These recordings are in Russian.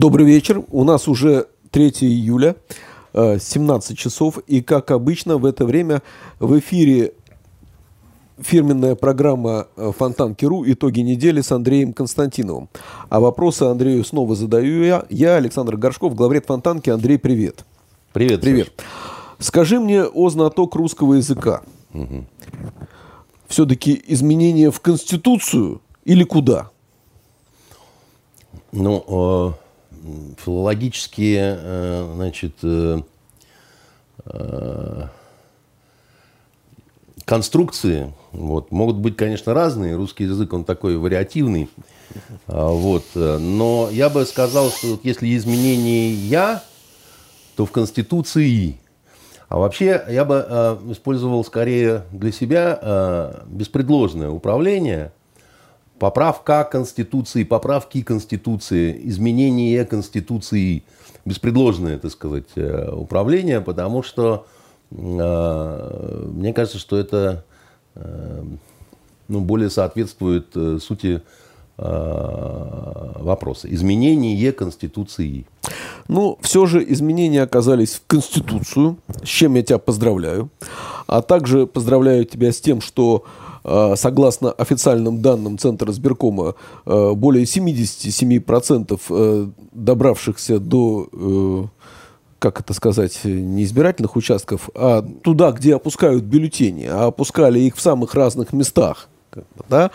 Добрый вечер. У нас уже 3 июля, 17 э, часов. И, как обычно, в это время в эфире фирменная программа э, Фонтан Киру «Итоги недели» с Андреем Константиновым. А вопросы Андрею снова задаю я. Я, Александр Горшков, главред Фонтанки. Андрей, привет. Привет. Привет. Саша. Скажи мне о знаток русского языка. Угу. Все-таки изменения в Конституцию или куда? Ну, э филологические, э, значит, э, э, конструкции вот, могут быть, конечно, разные. Русский язык, он такой вариативный. А, вот. Но я бы сказал, что вот если изменение «я», то в Конституции. А вообще я бы использовал скорее для себя беспредложное управление – Поправка Конституции, поправки Конституции, изменение Конституции, беспредложное, так сказать, э, управление, потому что э, мне кажется, что это э, ну, более соответствует сути вопроса. Изменение Конституции. Ну, все же изменения оказались в Конституцию, с чем я тебя поздравляю. А также поздравляю тебя с тем, что Э, согласно официальным данным Центра сберкома, э, более 77% э, добравшихся до как это сказать, не избирательных участков, а туда, где опускают бюллетени, а опускали их в самых разных местах. Да?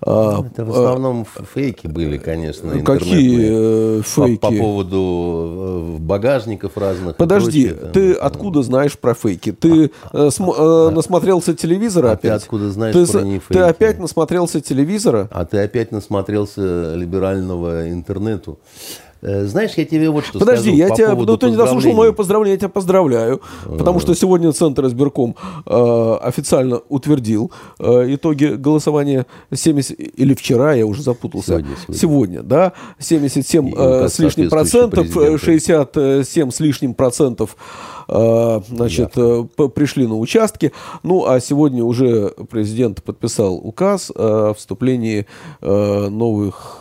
А, это в основном а, фейки были, конечно. Какие э, фейки? По, по поводу э, багажников разных. Подожди, прочее, ты там, откуда знаешь про фейки? Ты а, см, а, насмотрелся телевизора а опять? ты откуда знаешь ты, про не фейки? Ты опять насмотрелся телевизора? А ты опять насмотрелся либерального интернету. Э, знаешь, я тебе вот что Подожди, скажу я по тебя, ну ты не дослушал мое поздравление, я тебя поздравляю, потому что сегодня Центр избирком э, официально утвердил э, итоги голосования 70, или вчера, я уже запутался. Сегодня, сегодня. сегодня да, 77 э, с лишним процентов, 67 с лишним процентов Э, значит, да. Э, пришли на участки. Ну, а сегодня уже президент подписал указ о вступлении э, новых,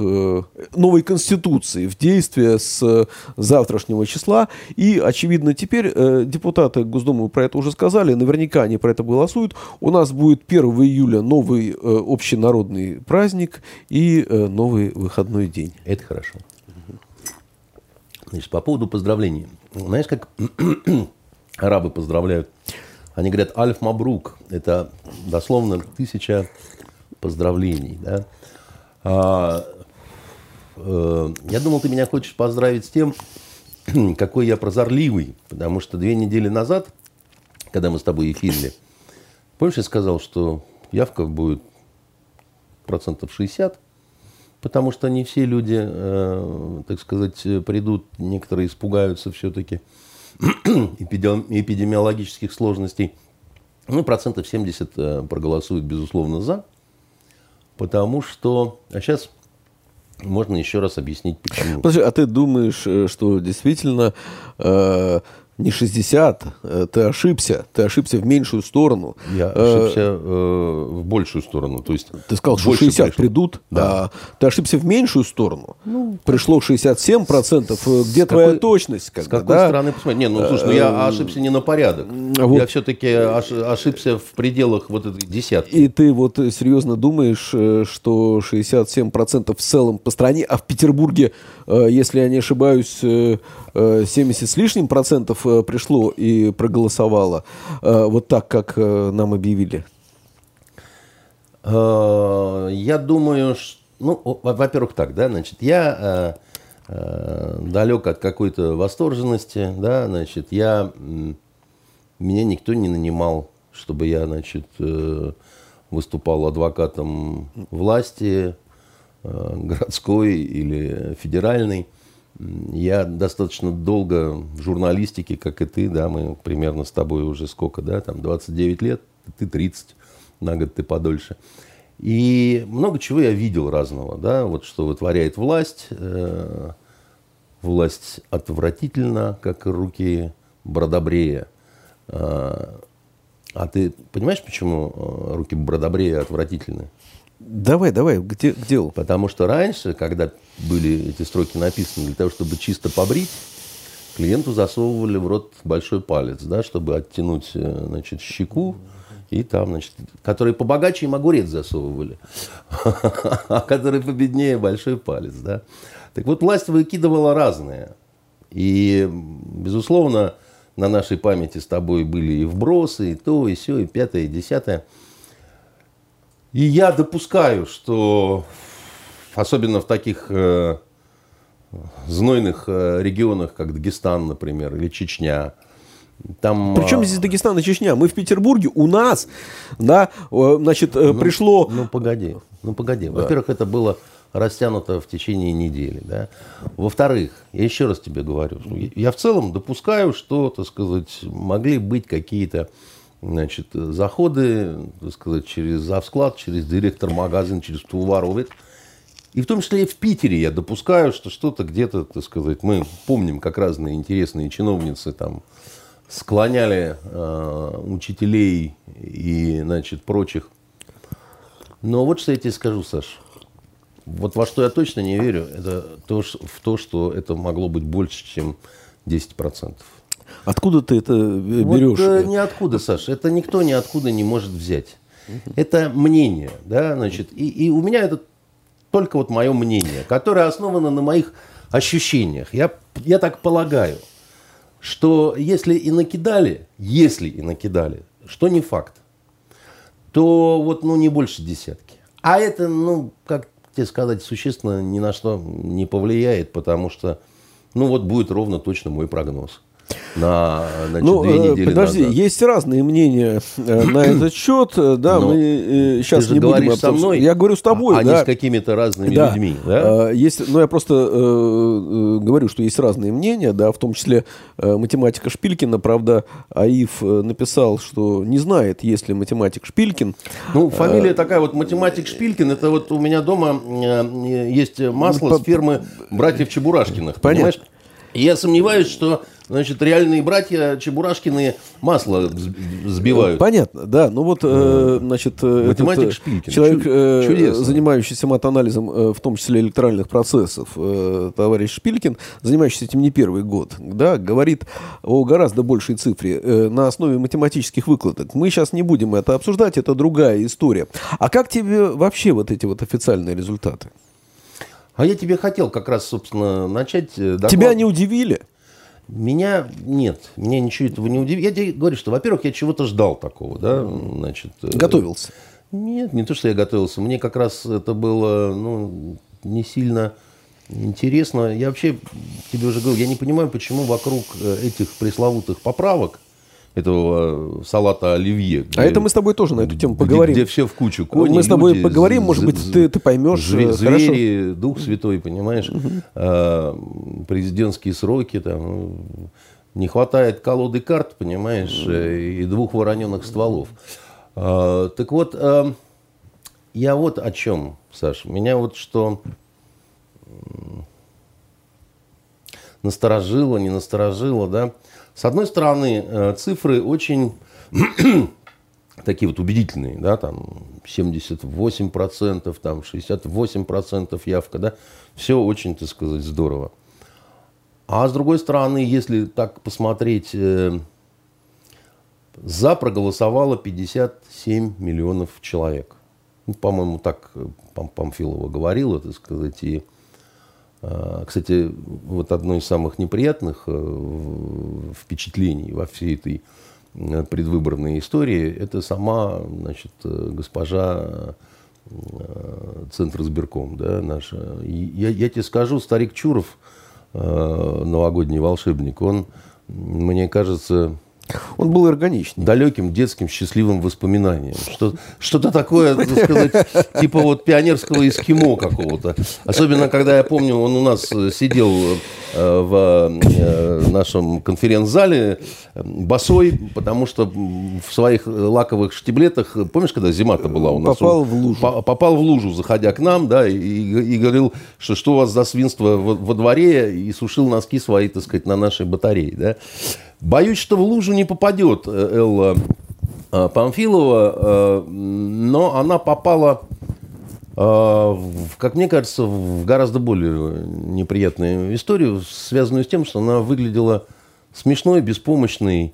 новой конституции в действие с завтрашнего числа. И, очевидно, теперь депутаты Госдумы про это уже сказали, наверняка они про это голосуют. У нас будет 1 июля новый общенародный праздник и новый выходной день. Это хорошо. Значит, по поводу поздравлений. Знаешь, как арабы поздравляют? Они говорят «Альф Мабрук». Это дословно тысяча поздравлений. Да? А, э, я думал, ты меня хочешь поздравить с тем, какой я прозорливый. Потому что две недели назад, когда мы с тобой эфирили, помнишь, я сказал, что явка будет процентов 60 – потому что не все люди, э, так сказать, придут, некоторые испугаются все-таки эпидемиологических сложностей. Ну, процентов 70 э, проголосуют, безусловно, за, потому что... А сейчас можно еще раз объяснить, почему. Подожди, а ты думаешь, э, что действительно э, не 60, э, ты ошибся, ты ошибся в меньшую сторону. Я ошибся э, в большую сторону. То есть ты сказал, что 60 пришло. придут, да. а ты ошибся в меньшую сторону. Ну, Пришло 67%. Э, где твоя какой, точность? Как с какой да? стороны посмотреть? Не, ну слушай, ну я ошибся не на порядок. Вот. Я все-таки ошибся в пределах вот этой десятки. И ты вот серьезно думаешь, что 67% в целом по стране, а в Петербурге, если я не ошибаюсь, 70 с лишним процентов Э, пришло и проголосовало э, вот так, как э, нам объявили? Я думаю, что, ну, во-первых, так, да, значит, я далек от какой-то восторженности, да, значит, я, меня никто не нанимал, чтобы я, значит, выступал адвокатом власти, городской или федеральной. Я достаточно долго в журналистике, как и ты, да, мы примерно с тобой уже сколько, да, там 29 лет, ты 30, на год ты подольше. И много чего я видел разного, да, вот что вытворяет власть. Э, власть отвратительна, как руки Бродобрея. А, а ты понимаешь, почему э, руки Бродобрея отвратительны? Давай, давай, где, к делу. Потому что раньше, когда были эти строки написаны, для того, чтобы чисто побрить, клиенту засовывали в рот большой палец, да, чтобы оттянуть э, значит, щеку, и там, значит, которые побогаче им огурец засовывали, а которые победнее большой палец, да. Так вот, власть выкидывала разные. И, безусловно, на нашей памяти с тобой были и вбросы, и то, и все, и пятое, и десятое. И я допускаю, что особенно в таких э, знойных э, регионах, как Дагестан, например, или Чечня, там, Причем а, здесь Дагестан и Чечня? Мы в Петербурге, у нас, да, значит, э, ну, пришло... Ну, погоди, ну, погоди. Да. Во-первых, это было растянуто в течение недели. Да? Во-вторых, я еще раз тебе говорю, я в целом допускаю, что, так сказать, могли быть какие-то значит, заходы, так сказать, через завсклад, через директор магазин, через товаровец. И в том числе и в Питере я допускаю, что что-то где-то, так сказать, мы помним, как разные интересные чиновницы там склоняли э, учителей и, значит, прочих. Но вот что я тебе скажу, Саш. Вот во что я точно не верю, это то, в то, что это могло быть больше, чем 10%. Откуда ты это берешь? Вот, э, ниоткуда, Саша. Это никто ниоткуда не может взять. Это мнение, да, значит. И, и у меня это только вот мое мнение, которое основано на моих ощущениях. Я, я так полагаю, что если и накидали, если и накидали, что не факт, то вот, ну, не больше десятки. А это, ну, как тебе сказать, существенно ни на что не повлияет, потому что, ну, вот будет ровно точно мой прогноз на значит, ну, две э, недели Подожди, назад. есть разные мнения э, на этот счет. Э, да, Но мы сейчас не будем со мной, Я говорю с тобой. А, да. не с какими-то разными да. людьми. Да? Есть, ну, я просто э, говорю, что есть разные мнения, да, в том числе э, математика Шпилькина. Правда, Аиф написал, что не знает, есть ли математик Шпилькин. Ну, фамилия а, такая вот, математик Шпилькин. Это вот у меня дома есть масло по, с фермы братьев Чебурашкиных. Понятно. Понимаешь? Я сомневаюсь, что Значит, реальные братья Чебурашкины масло сбивают. Понятно, да. Ну вот, э, значит, э, Математик этот, Шпилькин. человек, э, занимающийся матанализом, э, в том числе электоральных процессов, э, товарищ Шпилькин, занимающийся этим не первый год, да, говорит о гораздо большей цифре э, на основе математических выкладок. Мы сейчас не будем это обсуждать, это другая история. А как тебе вообще вот эти вот официальные результаты? А я тебе хотел как раз, собственно, начать э, доклад. Тебя не удивили? Меня нет, меня ничего этого не удивило. Я тебе говорю, что, во-первых, я чего-то ждал такого, да, значит. Э, готовился? Нет, не то, что я готовился. Мне как раз это было, ну, не сильно интересно. Я вообще тебе уже говорил, я не понимаю, почему вокруг э, этих пресловутых поправок этого салата оливье. Где, а это мы с тобой тоже на эту тему поговорим. Где, где все в кучу. Кони, мы с тобой люди, поговорим, может быть, ты, ты поймешь. Звери, хорошо. Дух Святой, понимаешь? Угу. А, президентские сроки, там, не хватает колоды карт, понимаешь, угу. и двух вороненных стволов. А, так вот, а, я вот о чем, Саш. Меня вот что насторожило, не насторожило, да. С одной стороны, э, цифры очень такие вот убедительные, да, там 78%, там 68% явка, да, все очень, так сказать, здорово. А с другой стороны, если так посмотреть, э, за проголосовало 57 миллионов человек. Ну, по-моему, так э, Памфилова говорила, так сказать, и кстати, вот одно из самых неприятных э, впечатлений во всей этой э, предвыборной истории, это сама значит, э, госпожа Центр сберком, да, наша. я, я тебе скажу, старик Чуров, новогодний волшебник, он, мне кажется, он был органичный. Далеким детским счастливым воспоминанием. Что, что-то такое, так сказать, типа вот пионерского эскимо какого-то. Особенно, когда я помню, он у нас сидел э, в э, нашем конференц-зале э, босой, потому что в своих лаковых штиблетах, помнишь, когда зима-то была у нас? Попал в лужу. Попал в лужу, заходя к нам, да, и, и говорил, что что у вас за свинство во, во дворе, и сушил носки свои, так сказать, на нашей батарее, да. Боюсь, что в лужу не попадет Элла Памфилова, но она попала как мне кажется, в гораздо более неприятную историю, связанную с тем, что она выглядела смешной, беспомощной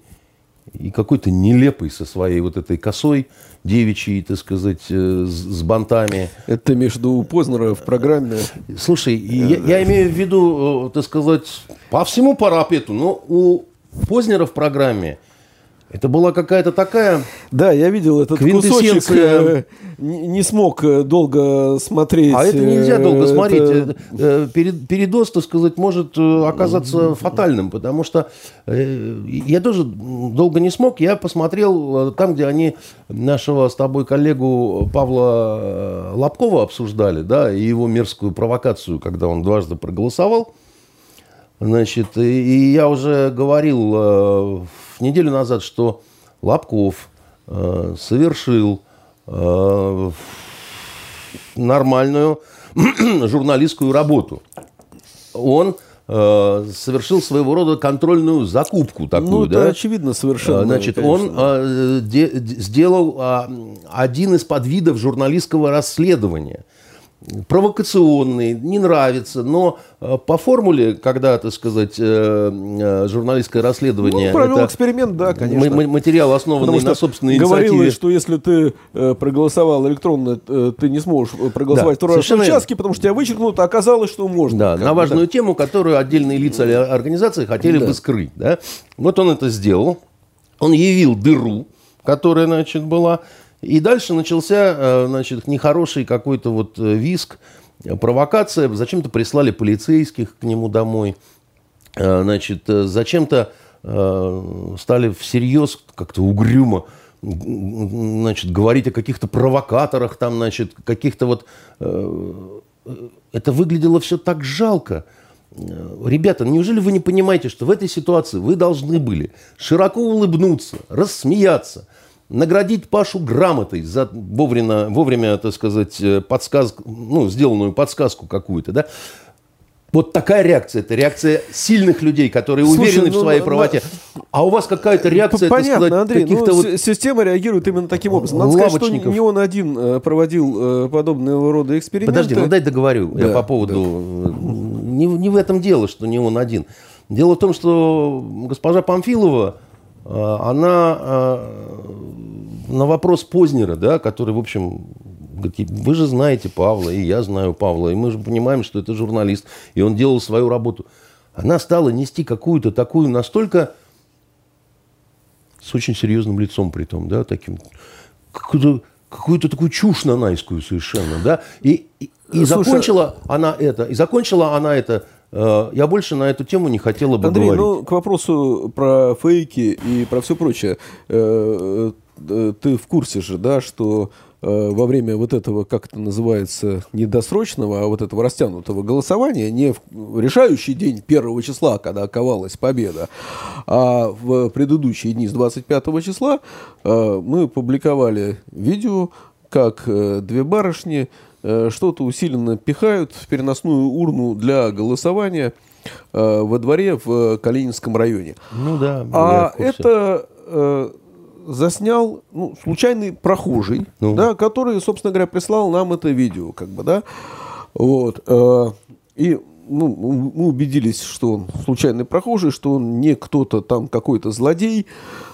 и какой-то нелепой со своей вот этой косой девичьей, так сказать, э, с, бантами. Это между Познера в программе. Слушай, я, я имею в виду, э, так сказать, по всему парапету, но у Познера в программе это была какая-то такая... Да, я видел этот кусочек, э, не, не смог э, долго смотреть. А это нельзя э, долго это... смотреть. Э, перед, передоз, так сказать, может оказаться фатальным, потому что я тоже долго не смог. Я посмотрел там, где они нашего с тобой коллегу Павла Лобкова обсуждали, да, и его мерзкую провокацию, когда он дважды проголосовал. Значит, и я уже говорил неделю назад, что Лобков э, совершил э, нормальную журналистскую работу. Он э, совершил своего рода контрольную закупку такую, ну, это да? очевидно совершенно. Значит, конечно. он э, де, сделал э, один из подвидов журналистского расследования – провокационный, не нравится, но э, по формуле, когда, так сказать, э, э, журналистское расследование... Ну, провел эксперимент, да, конечно. Материал, основанный на собственной говорилось, инициативе. что если ты проголосовал электронно, ты не сможешь проголосовать да, второй раз в участке, потому что тебя вычеркнут, а оказалось, что можно. Да, на важную да. тему, которую отдельные лица организации хотели да. бы скрыть. Да? Вот он это сделал. Он явил дыру, которая, значит, была и дальше начался, э, значит, нехороший какой-то вот э, виск, э, провокация. Зачем-то прислали полицейских к нему домой. Значит, зачем-то стали всерьез как-то угрюмо значит, говорить о каких-то провокаторах, там, значит, каких-то вот... Это выглядело все так жалко. Ребята, неужели вы не понимаете, что в этой ситуации вы должны были широко улыбнуться, рассмеяться, наградить Пашу грамотой за вовремя, вовремя так сказать, э, подсказку, ну, сделанную подсказку какую-то, да, вот такая реакция. Это реакция сильных людей, которые Слушай, уверены ну, в своей ну, правоте. А у вас какая-то реакция, Понятно, сказать, Андрей, каких-то ну, вот... Система реагирует именно таким образом. Надо сказать, что не он один э, проводил э, подобного рода эксперименты. Подожди, ну дай договорю. Да, я по поводу... Да. Не, не в этом дело, что не он один. Дело в том, что госпожа Памфилова, она на вопрос Познера, да, который, в общем, говорит, вы же знаете Павла, и я знаю Павла, и мы же понимаем, что это журналист, и он делал свою работу. Она стала нести какую-то такую настолько с очень серьезным лицом при том, да, таким, какую-то, какую-то такую чушь нанайскую совершенно, да, и, и, и закончила она это, и закончила она это я больше на эту тему не хотела бы Андрей, говорить. ну, к вопросу про фейки и про все прочее. Э, Э, ты в курсе же, да, что э, во время вот этого, как это называется, недосрочного, а вот этого растянутого голосования, не в решающий день первого числа, когда ковалась победа, а в предыдущие дни с 25 числа э, мы публиковали видео, как две барышни что-то усиленно пихают в переносную урну для голосования во дворе в Калининском районе. Ну да. А это заснял ну, случайный прохожий, ну. да, который, собственно говоря, прислал нам это видео, как бы, да, вот, э, и ну, мы убедились, что он случайный прохожий, что он не кто-то там какой-то злодей.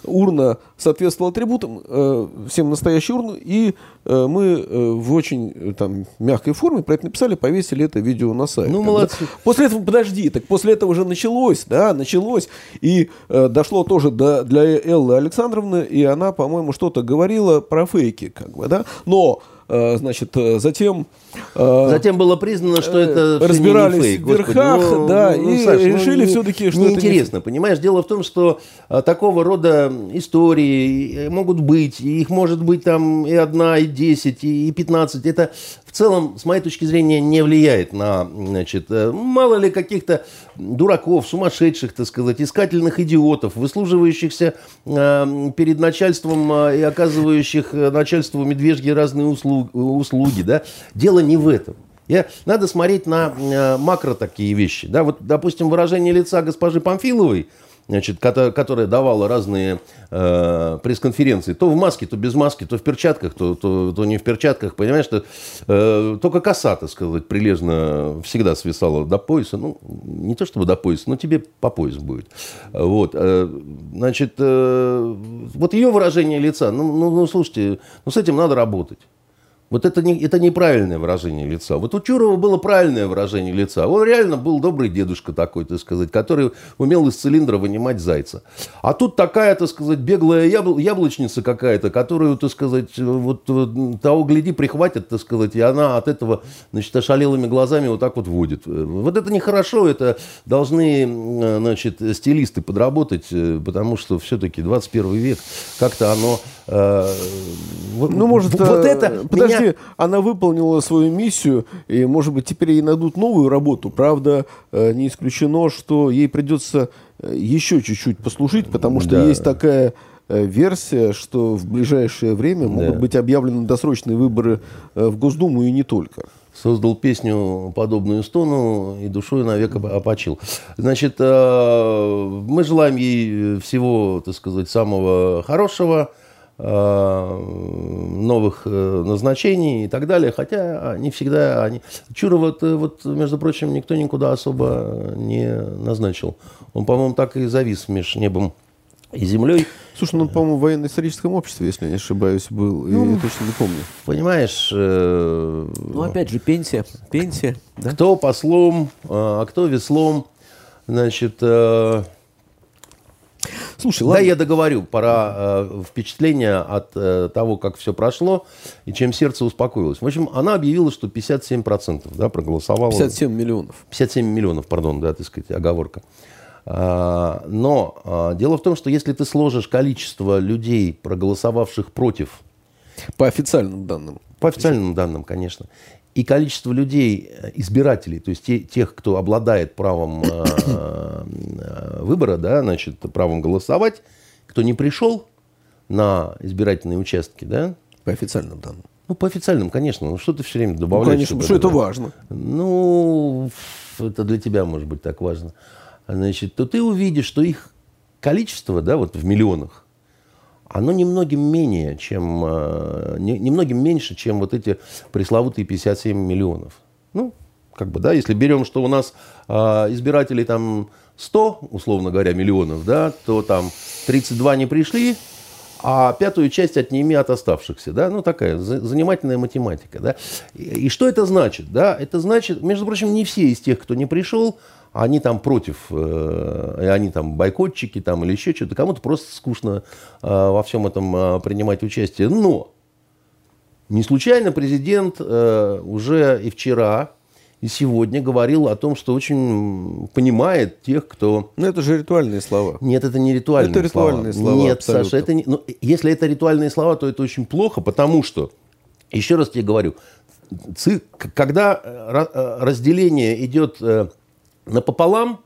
Урна соответствовала атрибутам, э, всем настоящей урны, и э, мы э, в очень э, там, мягкой форме про это написали, повесили это видео на сайт. Ну, молодцы. Да? После этого, подожди, так после этого уже началось, да, началось, и э, дошло тоже до, для Эллы Александровны, и она, по-моему, что-то говорила про фейки, как бы, да, но Э, значит, э, затем... Э, затем было признано, что это разбирались не фейк. в верхах, ну, да, ну, и Саш, ну, решили ну, все-таки, что не интересно, не... понимаешь? Дело в том, что такого рода истории могут быть, их может быть там и одна, и десять, и пятнадцать. Это в целом, с моей точки зрения, не влияет на, значит, мало ли каких-то дураков, сумасшедших, так сказать, искательных идиотов, выслуживающихся э, перед начальством э, и оказывающих начальству медвежьи разные услуги услуги, да. Дело не в этом. Я, надо смотреть на э, макро такие вещи. Да? Вот, допустим, выражение лица госпожи Памфиловой, значит, которая давала разные э, пресс-конференции, то в маске, то без маски, то в перчатках, то, то, то не в перчатках, понимаешь, что э, только коса, так сказать, прилежно всегда свисала до пояса, ну, не то чтобы до пояса, но тебе по пояс будет. Вот, э, значит, э, вот ее выражение лица, ну, ну, ну, слушайте, ну, с этим надо работать. Вот это, не, это неправильное выражение лица. Вот у Чурова было правильное выражение лица. Он реально был добрый дедушка такой, так сказать, который умел из цилиндра вынимать зайца. А тут такая, так сказать, беглая ябл- яблочница какая-то, которую, так сказать, вот, того гляди, прихватит, так сказать, и она от этого, значит, ошалелыми глазами вот так вот водит. Вот это нехорошо, это должны, значит, стилисты подработать, потому что все-таки 21 век, как-то оно... Э, ну, может, вот это... Подожди, меня... она выполнила свою миссию, и, может быть, теперь ей найдут новую работу. Правда, э, не исключено, что ей придется э, еще чуть-чуть послужить, потому что да. есть такая э, версия, что в ближайшее время могут да. быть объявлены досрочные выборы в Госдуму и не только. Создал песню подобную стону и душой навек опочил. Значит, мы желаем ей всего, так сказать, самого хорошего. Э, новых э, назначений и так далее, хотя не всегда они... Чурова, вот, между прочим, никто никуда особо не назначил. Он, по-моему, так и завис между небом и землей. Слушай, ну, по-моему, в военно-историческом обществе, если я не ошибаюсь, был. Ну, я точно не помню. Понимаешь... Э, ну, опять же, пенсия. Пенсия. Да? Кто послом, а кто веслом. Значит, э, Слушай, ладно. Да, я договорю. Пора э, впечатления от э, того, как все прошло, и чем сердце успокоилось. В общем, она объявила, что 57% да, проголосовало. 57 миллионов. 57 миллионов, пардон, да, так сказать, оговорка. А, но а, дело в том, что если ты сложишь количество людей, проголосовавших против... По официальным данным. По официальным данным, конечно и количество людей, э, избирателей, то есть те, тех, кто обладает правом э, э, выбора, да, значит, правом голосовать, кто не пришел на избирательные участки, да? По официальным данным. Ну, по официальным, конечно. Ну, что ты все время добавляешь? Ну, конечно, потому что это важно. Ну, это для тебя, может быть, так важно. Значит, то ты увидишь, что их количество, да, вот в миллионах, оно немногим менее, чем, э, немногим меньше, чем вот эти пресловутые 57 миллионов. Ну, как бы, да, если берем, что у нас э, избирателей там 100, условно говоря, миллионов, да, то там 32 не пришли, а пятую часть отними от оставшихся, да, ну такая занимательная математика, да. И, и что это значит, да? Это значит, между прочим, не все из тех, кто не пришел, они там против, э, они там бойкотчики там или еще что-то, кому-то просто скучно э, во всем этом э, принимать участие. Но не случайно президент уже и вчера, и сегодня говорил о том, что очень понимает тех, кто... Ну, это же ритуальные слова. Нет, это не ритуальные это слова. Это ритуальные слова, Нет, абсолютно. Саша, это не... ну, если это ритуальные слова, то это очень плохо, потому что, еще раз тебе говорю, когда разделение идет напополам.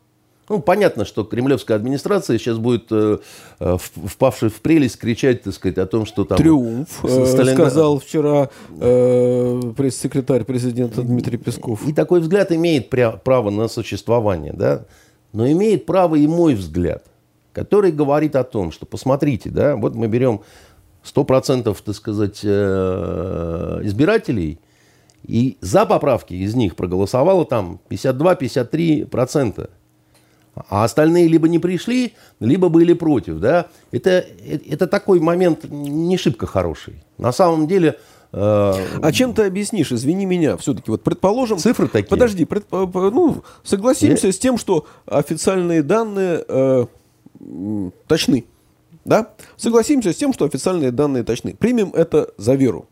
Ну, понятно, что кремлевская администрация сейчас будет, э, э, впавшая в прелесть, кричать, так сказать, о том, что там... Триумф, э, Сталин... сказал вчера э, пресс-секретарь президента Дмитрий Песков. И такой взгляд имеет право на существование, да? Но имеет право и мой взгляд, который говорит о том, что, посмотрите, да, вот мы берем 100%, так сказать, избирателей – и за поправки из них проголосовало там 52-53%. А остальные либо не пришли, либо были против. Да? Это, это такой момент не шибко хороший. На самом деле... Э... А чем ты объяснишь, извини меня, все-таки, вот предположим... Цифры такие. Подожди, пред, ну, согласимся Я... с тем, что официальные данные э, точны. Да? Согласимся с тем, что официальные данные точны. Примем это за веру.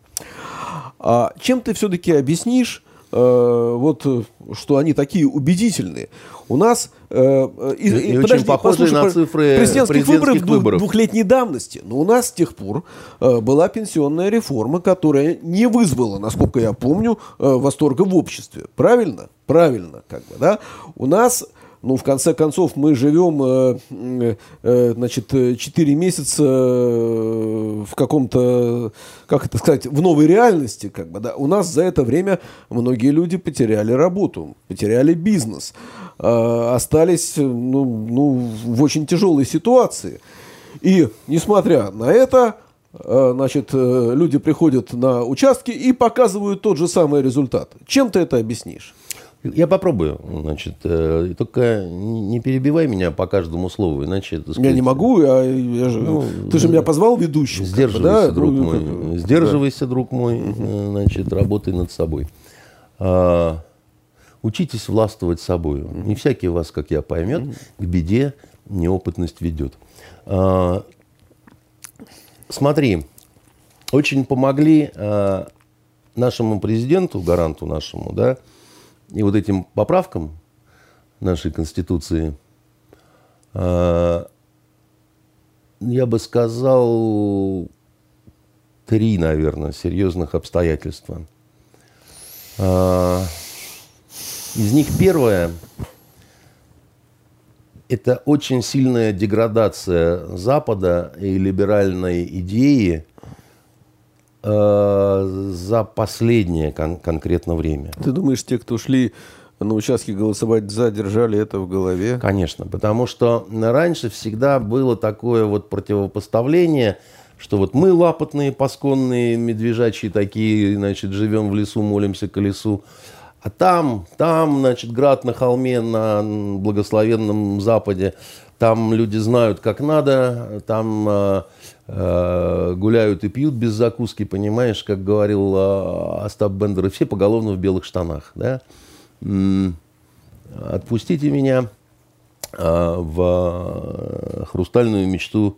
А чем ты все-таки объяснишь, э, вот, что они такие убедительные? У нас э, и, и, подожди, очень похожие на цифры президентских, выборов, выборов двухлетней давности. Но у нас с тех пор э, была пенсионная реформа, которая не вызвала, насколько я помню, э, восторга в обществе. Правильно? Правильно, как бы, да? У нас Ну, в конце концов, мы живем, э, э, значит, 4 месяца в каком-то, как это сказать, в новой реальности, как бы, да. У нас за это время многие люди потеряли работу, потеряли бизнес, остались, ну, ну, в очень тяжелой ситуации. И, несмотря на это, значит, люди приходят на участки и показывают тот же самый результат. Чем ты это объяснишь? Я попробую, значит, э, только не перебивай меня по каждому слову, иначе сказать, Я не могу, я, я же, ну, ты же меня позвал ведущим. Сдерживайся, да? друг ну, мой, как, сдерживайся, да. друг мой, угу. значит, работай над собой. А, учитесь властвовать собой. Не всякий вас, как я, поймет, к беде неопытность ведет. А, смотри, очень помогли а, нашему президенту, гаранту нашему, да, и вот этим поправкам нашей Конституции, а, я бы сказал, три, наверное, серьезных обстоятельства. А, из них первое – это очень сильная деградация Запада и либеральной идеи Э, за последнее кон- конкретно время. Ты думаешь, те, кто шли на участке голосовать за, держали это в голове? Конечно, потому что раньше всегда было такое вот противопоставление, что вот мы лапотные, пасконные, медвежачьи такие, значит, живем в лесу, молимся колесу. А там, там, значит, град на холме на благословенном Западе, там люди знают, как надо, там э, гуляют и пьют без закуски, понимаешь, как говорил э, Остап Бендер, и все поголовно в белых штанах. Да? Отпустите меня э, в хрустальную мечту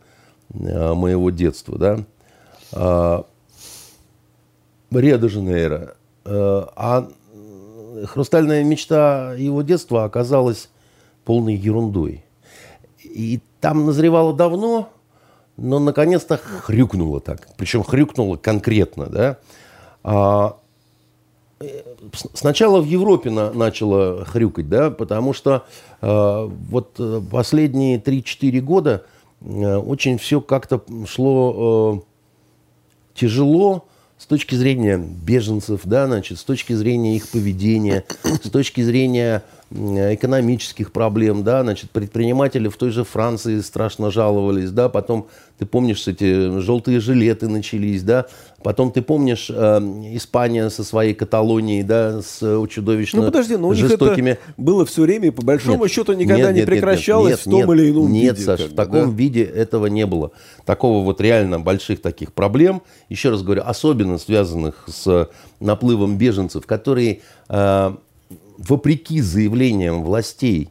э, моего детства. Да? Э, Рио-де-Жанейро. Э, а хрустальная мечта его детства оказалась полной ерундой. И там назревало давно, но наконец-то хрюкнуло так. Причем хрюкнуло конкретно, да. А, э, сначала в Европе на, начало хрюкать, да, потому что а, вот э, последние 3-4 года а, очень все как-то шло а, тяжело, с точки зрения беженцев, да, значит, с точки зрения их поведения, с точки зрения экономических проблем, да, значит, предприниматели в той же Франции страшно жаловались, да, потом, ты помнишь, эти желтые жилеты начались, да, потом ты помнишь э, Испания со своей Каталонией, да, с чудовищно Ну, подожди, но у жестокими... них это было все время, и по большому нет, счету никогда нет, не нет, прекращалось нет, нет, в том нет, или ином нет, виде. Нет, Саш, в таком да? виде этого не было. Такого вот реально больших таких проблем, еще раз говорю, особенно связанных с наплывом беженцев, которые... Э, вопреки заявлениям властей,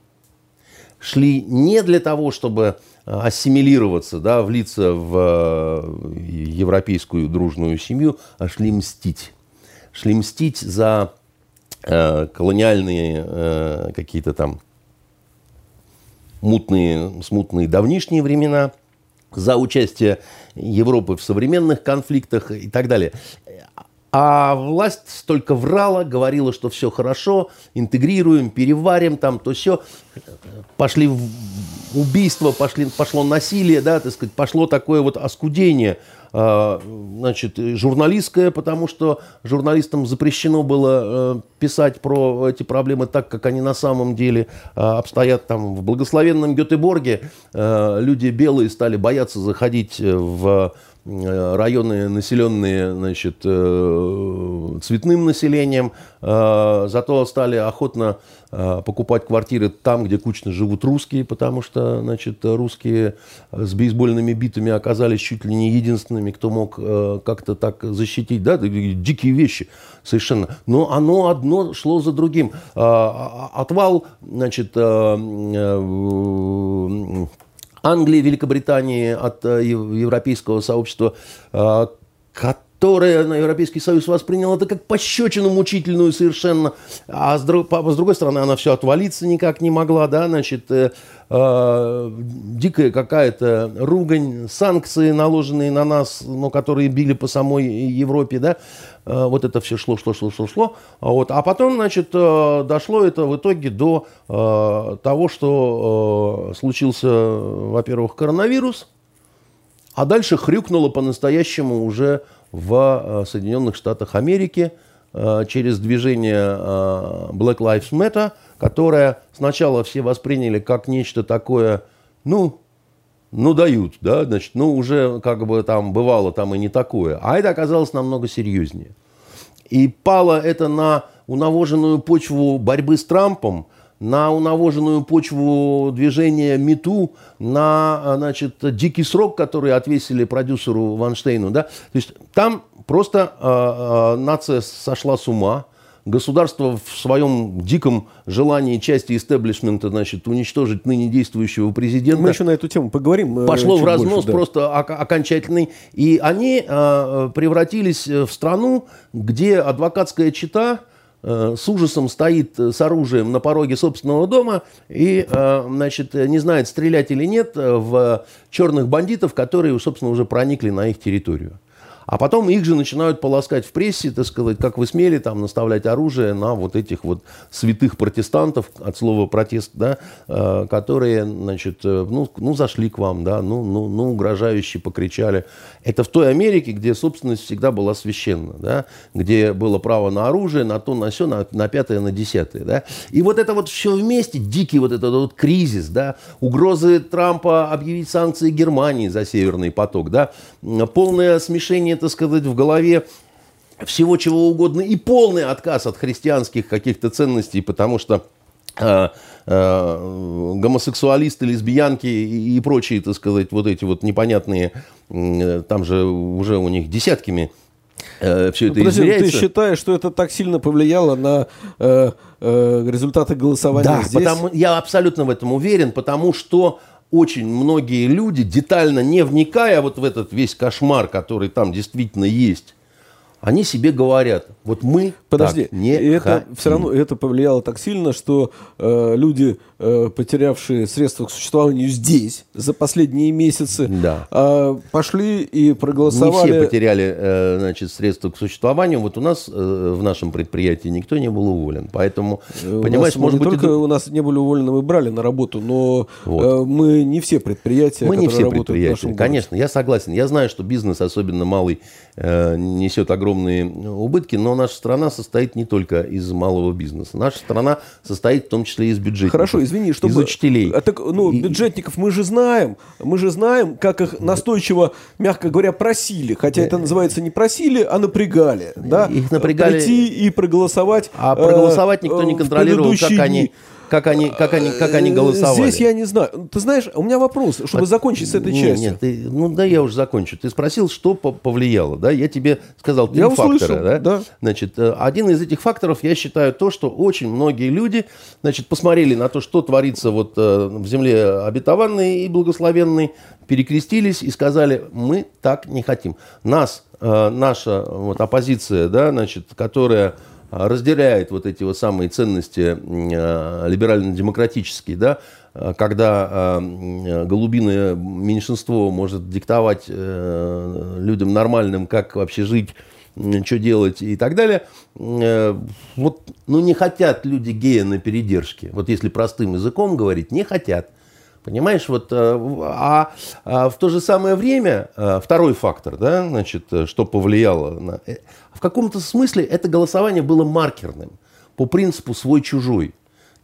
шли не для того, чтобы э, ассимилироваться, да, влиться в э, европейскую дружную семью, а шли мстить. Шли мстить за э, колониальные э, какие-то там мутные, смутные давнишние времена, за участие Европы в современных конфликтах и так далее. А власть только врала, говорила, что все хорошо, интегрируем, переварим, там то все. Пошли убийства, пошли, пошло насилие, да, так сказать, пошло такое вот оскудение, а, значит, журналистское, потому что журналистам запрещено было э, писать про эти проблемы так, как они на самом деле а, обстоят там в благословенном Гетеборге. Э, люди белые стали бояться заходить в Э, районы, населенные значит, э, цветным населением, э, зато стали охотно покупать квартиры там, где кучно живут русские, потому что значит, русские с бейсбольными битами оказались чуть ли не единственными, кто мог как-то так защитить. Да? Дикие вещи совершенно. Но оно одно шло за другим. Отвал значит, Англии, Великобритании, от э, европейского сообщества, э, которое на Европейский Союз воспринял это как пощечину мучительную совершенно, а с, друг, с другой стороны она все отвалиться никак не могла, да, значит, э, э, дикая какая-то ругань, санкции, наложенные на нас, но которые били по самой Европе, да, вот это все шло, шло, шло, шло, шло, вот, а потом, значит, э, дошло это в итоге до э, того, что э, случился, во-первых, коронавирус, а дальше хрюкнуло по-настоящему уже в э, Соединенных Штатах Америки э, через движение э, Black Lives Matter, которое сначала все восприняли как нечто такое, ну, ну дают, да, значит, ну уже как бы там бывало там и не такое. А это оказалось намного серьезнее. И пало это на унавоженную почву борьбы с Трампом, на унавоженную почву движения МИТУ, на значит, дикий срок, который отвесили продюсеру Ванштейну. Да? То есть там просто э, э, нация сошла с ума, государство в своем диком желании части истеблишмента значит, уничтожить ныне действующего президента. Мы еще на эту тему поговорим. Э, пошло в разнос больше, да. просто окончательный. И они э, превратились в страну, где адвокатская чита Э, с ужасом стоит с оружием на пороге собственного дома и, э, значит, не знает, стрелять или нет в черных бандитов, которые, собственно, уже проникли на их территорию. А потом их же начинают полоскать в прессе, так сказать, как вы смели там наставлять оружие на вот этих вот святых протестантов, от слова протест, да, э, которые, значит, э, ну, ну, зашли к вам, да, ну, ну, ну, угрожающе покричали. Это в той Америке, где собственность всегда была священна, да, где было право на оружие, на то, на все, на, на пятое, на десятое, да. И вот это вот все вместе, дикий вот этот вот кризис, да, угрозы Трампа объявить санкции Германии за Северный поток, да, полное смешение так сказать, в голове всего чего угодно и полный отказ от христианских каких-то ценностей, потому что э, э, гомосексуалисты, лесбиянки и, и прочие, так сказать, вот эти вот непонятные, э, там же уже у них десятками э, все это Подожди, измеряется. Ты считаешь, что это так сильно повлияло на э, э, результаты голосования да, здесь? Потому, я абсолютно в этом уверен, потому что очень многие люди, детально не вникая вот в этот весь кошмар, который там действительно есть, они себе говорят, вот мы Подожди, так не это хотим. все равно это повлияло так сильно, что э, люди, э, потерявшие средства к существованию здесь за последние месяцы, да. э, пошли и проголосовали. Не все потеряли э, значит, средства к существованию. Вот у нас э, в нашем предприятии никто не был уволен. Поэтому, у понимаешь, нас, может не быть... Только это... у нас не были уволены, мы брали на работу, но вот. э, мы не все предприятия, Мы не все предприятия, конечно, я согласен. Я знаю, что бизнес, особенно малый, э, несет огромные убытки, но наша страна состоит не только из малого бизнеса. Наша страна состоит в том числе из бюджетников. Хорошо, извини, чтобы... Из учителей. А так, ну, и... бюджетников мы же знаем. Мы же знаем, как их настойчиво, мягко говоря, просили. Хотя это называется не просили, а напрягали. Да? Их напрягали... Прийти и проголосовать. А проголосовать никто не э, контролировал, как они как они, как они, как они голосовали. Здесь я не знаю. Ты знаешь, у меня вопрос, чтобы Под... закончить с этой нет, частью. Нет, ты, ну да, я уже закончу. Ты спросил, что повлияло, да? Я тебе сказал три я фактора, услышал, да? да? Значит, э, один из этих факторов, я считаю, то, что очень многие люди, значит, посмотрели на то, что творится вот э, в земле обетованной и благословенной, перекрестились и сказали, мы так не хотим. Нас, э, наша вот оппозиция, да, значит, которая разделяет вот эти вот самые ценности э, либерально-демократические, да, когда э, голубиное меньшинство может диктовать э, людям нормальным, как вообще жить, что делать и так далее. Вот, ну, не хотят люди гея на передержке. Вот если простым языком говорить, не хотят. Понимаешь, вот, а, а в то же самое время, второй фактор, да, значит, что повлияло на в каком-то смысле это голосование было маркерным по принципу свой-чужой.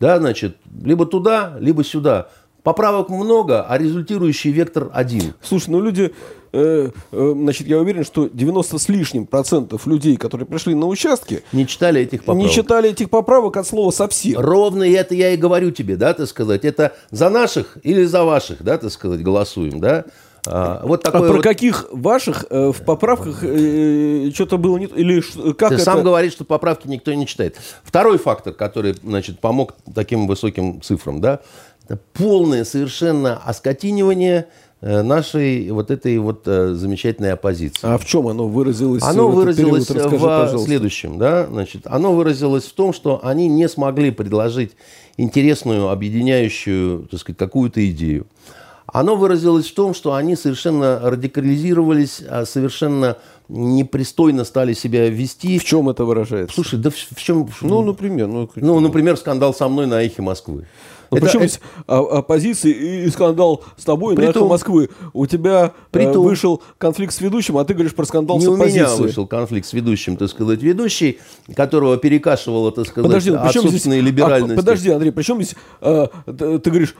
Да, значит, либо туда, либо сюда. Поправок много, а результирующий вектор один. Слушай, ну люди, э, э, значит, я уверен, что 90 с лишним процентов людей, которые пришли на участки... Не читали этих поправок. Не читали этих поправок от слова совсем. Ровно это я и говорю тебе, да, так сказать. Это за наших или за ваших, да, так сказать, голосуем, да. А, вот такой а про вот... каких ваших э, в поправках э, что-то было не или как Ты это... сам говоришь, что поправки никто не читает. Второй фактор, который значит, помог таким высоким цифрам, да, это полное совершенно оскотинивание э, нашей вот этой вот э, замечательной оппозиции. А в чем оно выразилось? Оно выразилось период? Расскажи, в пожалуйста. следующем, да, значит, оно выразилось в том, что они не смогли предложить интересную, объединяющую, так сказать, какую-то идею. Оно выразилось в том, что они совершенно радикализировались, а совершенно непристойно стали себя вести. В чем это выражается? Слушай, да в, в чем? Ну, например. Ну, ну, например, скандал со мной на эхе Москвы. Ну, это, причем это... оппозиции и скандал с тобой на том, Москвы. У тебя э, том, вышел конфликт с ведущим, а ты говоришь про скандал не с оппозицией. у меня вышел конфликт с ведущим, так сказать, ведущий, которого перекашивало, так сказать, подожди, ну, от собственной здесь, либеральности. А, подожди, Андрей, причем здесь э, ты, ты говоришь,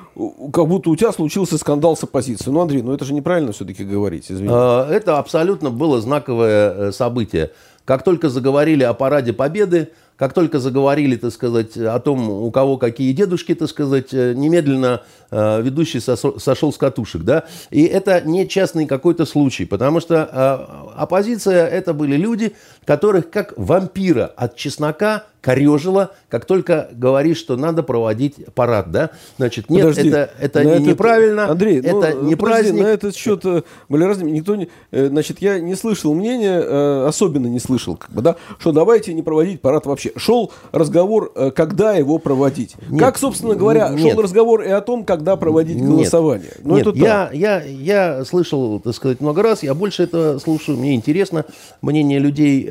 как будто у тебя случился скандал с оппозицией. Ну, Андрей, ну это же неправильно все-таки говорить, извини. Э, это абсолютно было знаковое э, событие. Как только заговорили о параде Победы, как только заговорили, так сказать, о том, у кого какие дедушки, так сказать, э, немедленно э, ведущий сошел с катушек, да, и это не частный какой-то случай, потому что э, оппозиция это были люди, которых как вампира от чеснока корежила, как только говоришь, что надо проводить парад, да? Значит, нет, подожди, это, это не, неправильно, Андрей, это ну, не подожди, праздник. На этот счет были разные, никто не, значит, я не слышал мнения, особенно не слышал, как бы, да, что давайте не проводить парад вообще. Шел разговор, когда его проводить. Нет, как, собственно говоря, нет. шел разговор и о том, когда проводить нет, голосование. Но нет, это я, я, я слышал, так сказать, много раз, я больше это слушаю, мне интересно мнение людей,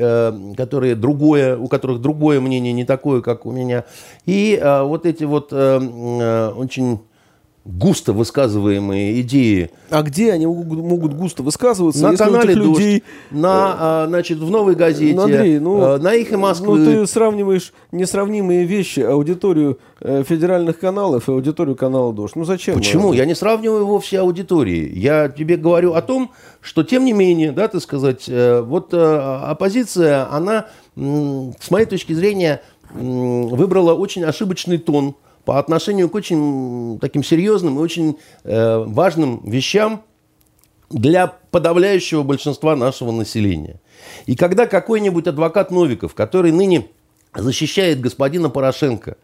которые другое, у которых другое мнение мнение не такое, как у меня. И а, вот эти вот а, очень густо высказываемые идеи. А где они могут густо высказываться? На канале людей... на, э, значит, в «Новой газете», Андрей, ну, на «Эхе Москвы». Ну, ты сравниваешь несравнимые вещи, аудиторию федеральных каналов и аудиторию канала «Дождь». Ну, зачем? Почему? Я не сравниваю вовсе аудитории. Я тебе говорю о том, что, тем не менее, да, так сказать, вот оппозиция, она с моей точки зрения, выбрала очень ошибочный тон по отношению к очень таким серьезным и очень э, важным вещам для подавляющего большинства нашего населения. И когда какой-нибудь адвокат Новиков, который ныне защищает господина Порошенко,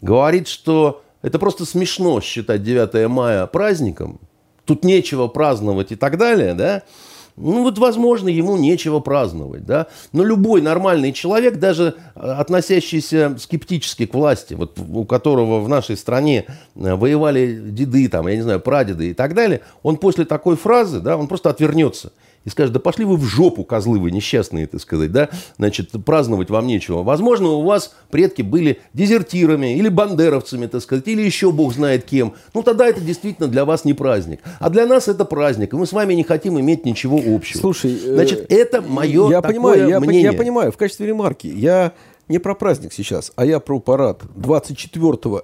говорит, что это просто смешно считать 9 мая праздником, тут нечего праздновать и так далее, да, ну вот, возможно, ему нечего праздновать, да. Но любой нормальный человек, даже э, относящийся скептически к власти, вот у которого в нашей стране э, воевали деды, там, я не знаю, прадеды и так далее, он после такой фразы, да, он просто отвернется и скажет, да пошли вы в жопу, козлы вы несчастные, так сказать, да, значит, праздновать вам нечего. Возможно, у вас предки были дезертирами или бандеровцами, так сказать, или еще бог знает кем. Ну, тогда это действительно для вас не праздник. А для нас это праздник, и мы с вами не хотим иметь ничего общего. Слушай, э, значит, это мое я понимаю, я, мнение. Я понимаю, в качестве ремарки, я не про праздник сейчас, а я про парад 24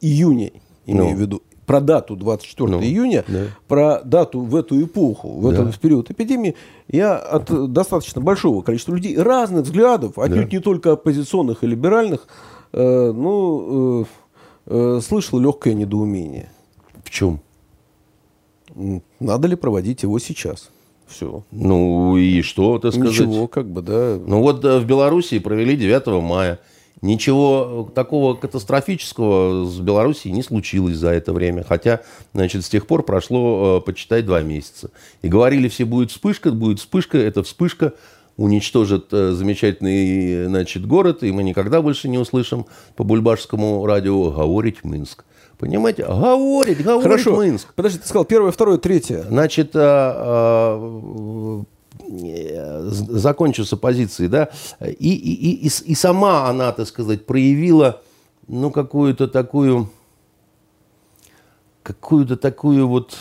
июня, имею ну. в виду, про дату 24 ну, июня, да. про дату в эту эпоху, в да. этот период эпидемии, я от достаточно большого количества людей разных взглядов, отнюдь да. не только оппозиционных и либеральных, э, ну, э, э, слышал легкое недоумение. В чем? Надо ли проводить его сейчас? Все. Ну и что, так сказать? Ничего, как бы, да. Ну вот э, в Беларуси провели 9 мая. Ничего такого катастрофического с Белоруссией не случилось за это время. Хотя, значит, с тех пор прошло, э, почитай, два месяца. И говорили все, будет вспышка, будет вспышка, это вспышка уничтожит э, замечательный значит, город, и мы никогда больше не услышим по бульбашскому радио «Говорить Минск». Понимаете? Говорить, говорить Хорошо. Минск. Подожди, ты сказал первое, второе, третье. Значит, а, а, закончу с оппозицией, да, и, и, и, и сама она, так сказать, проявила, ну, какую-то такую, какую-то такую вот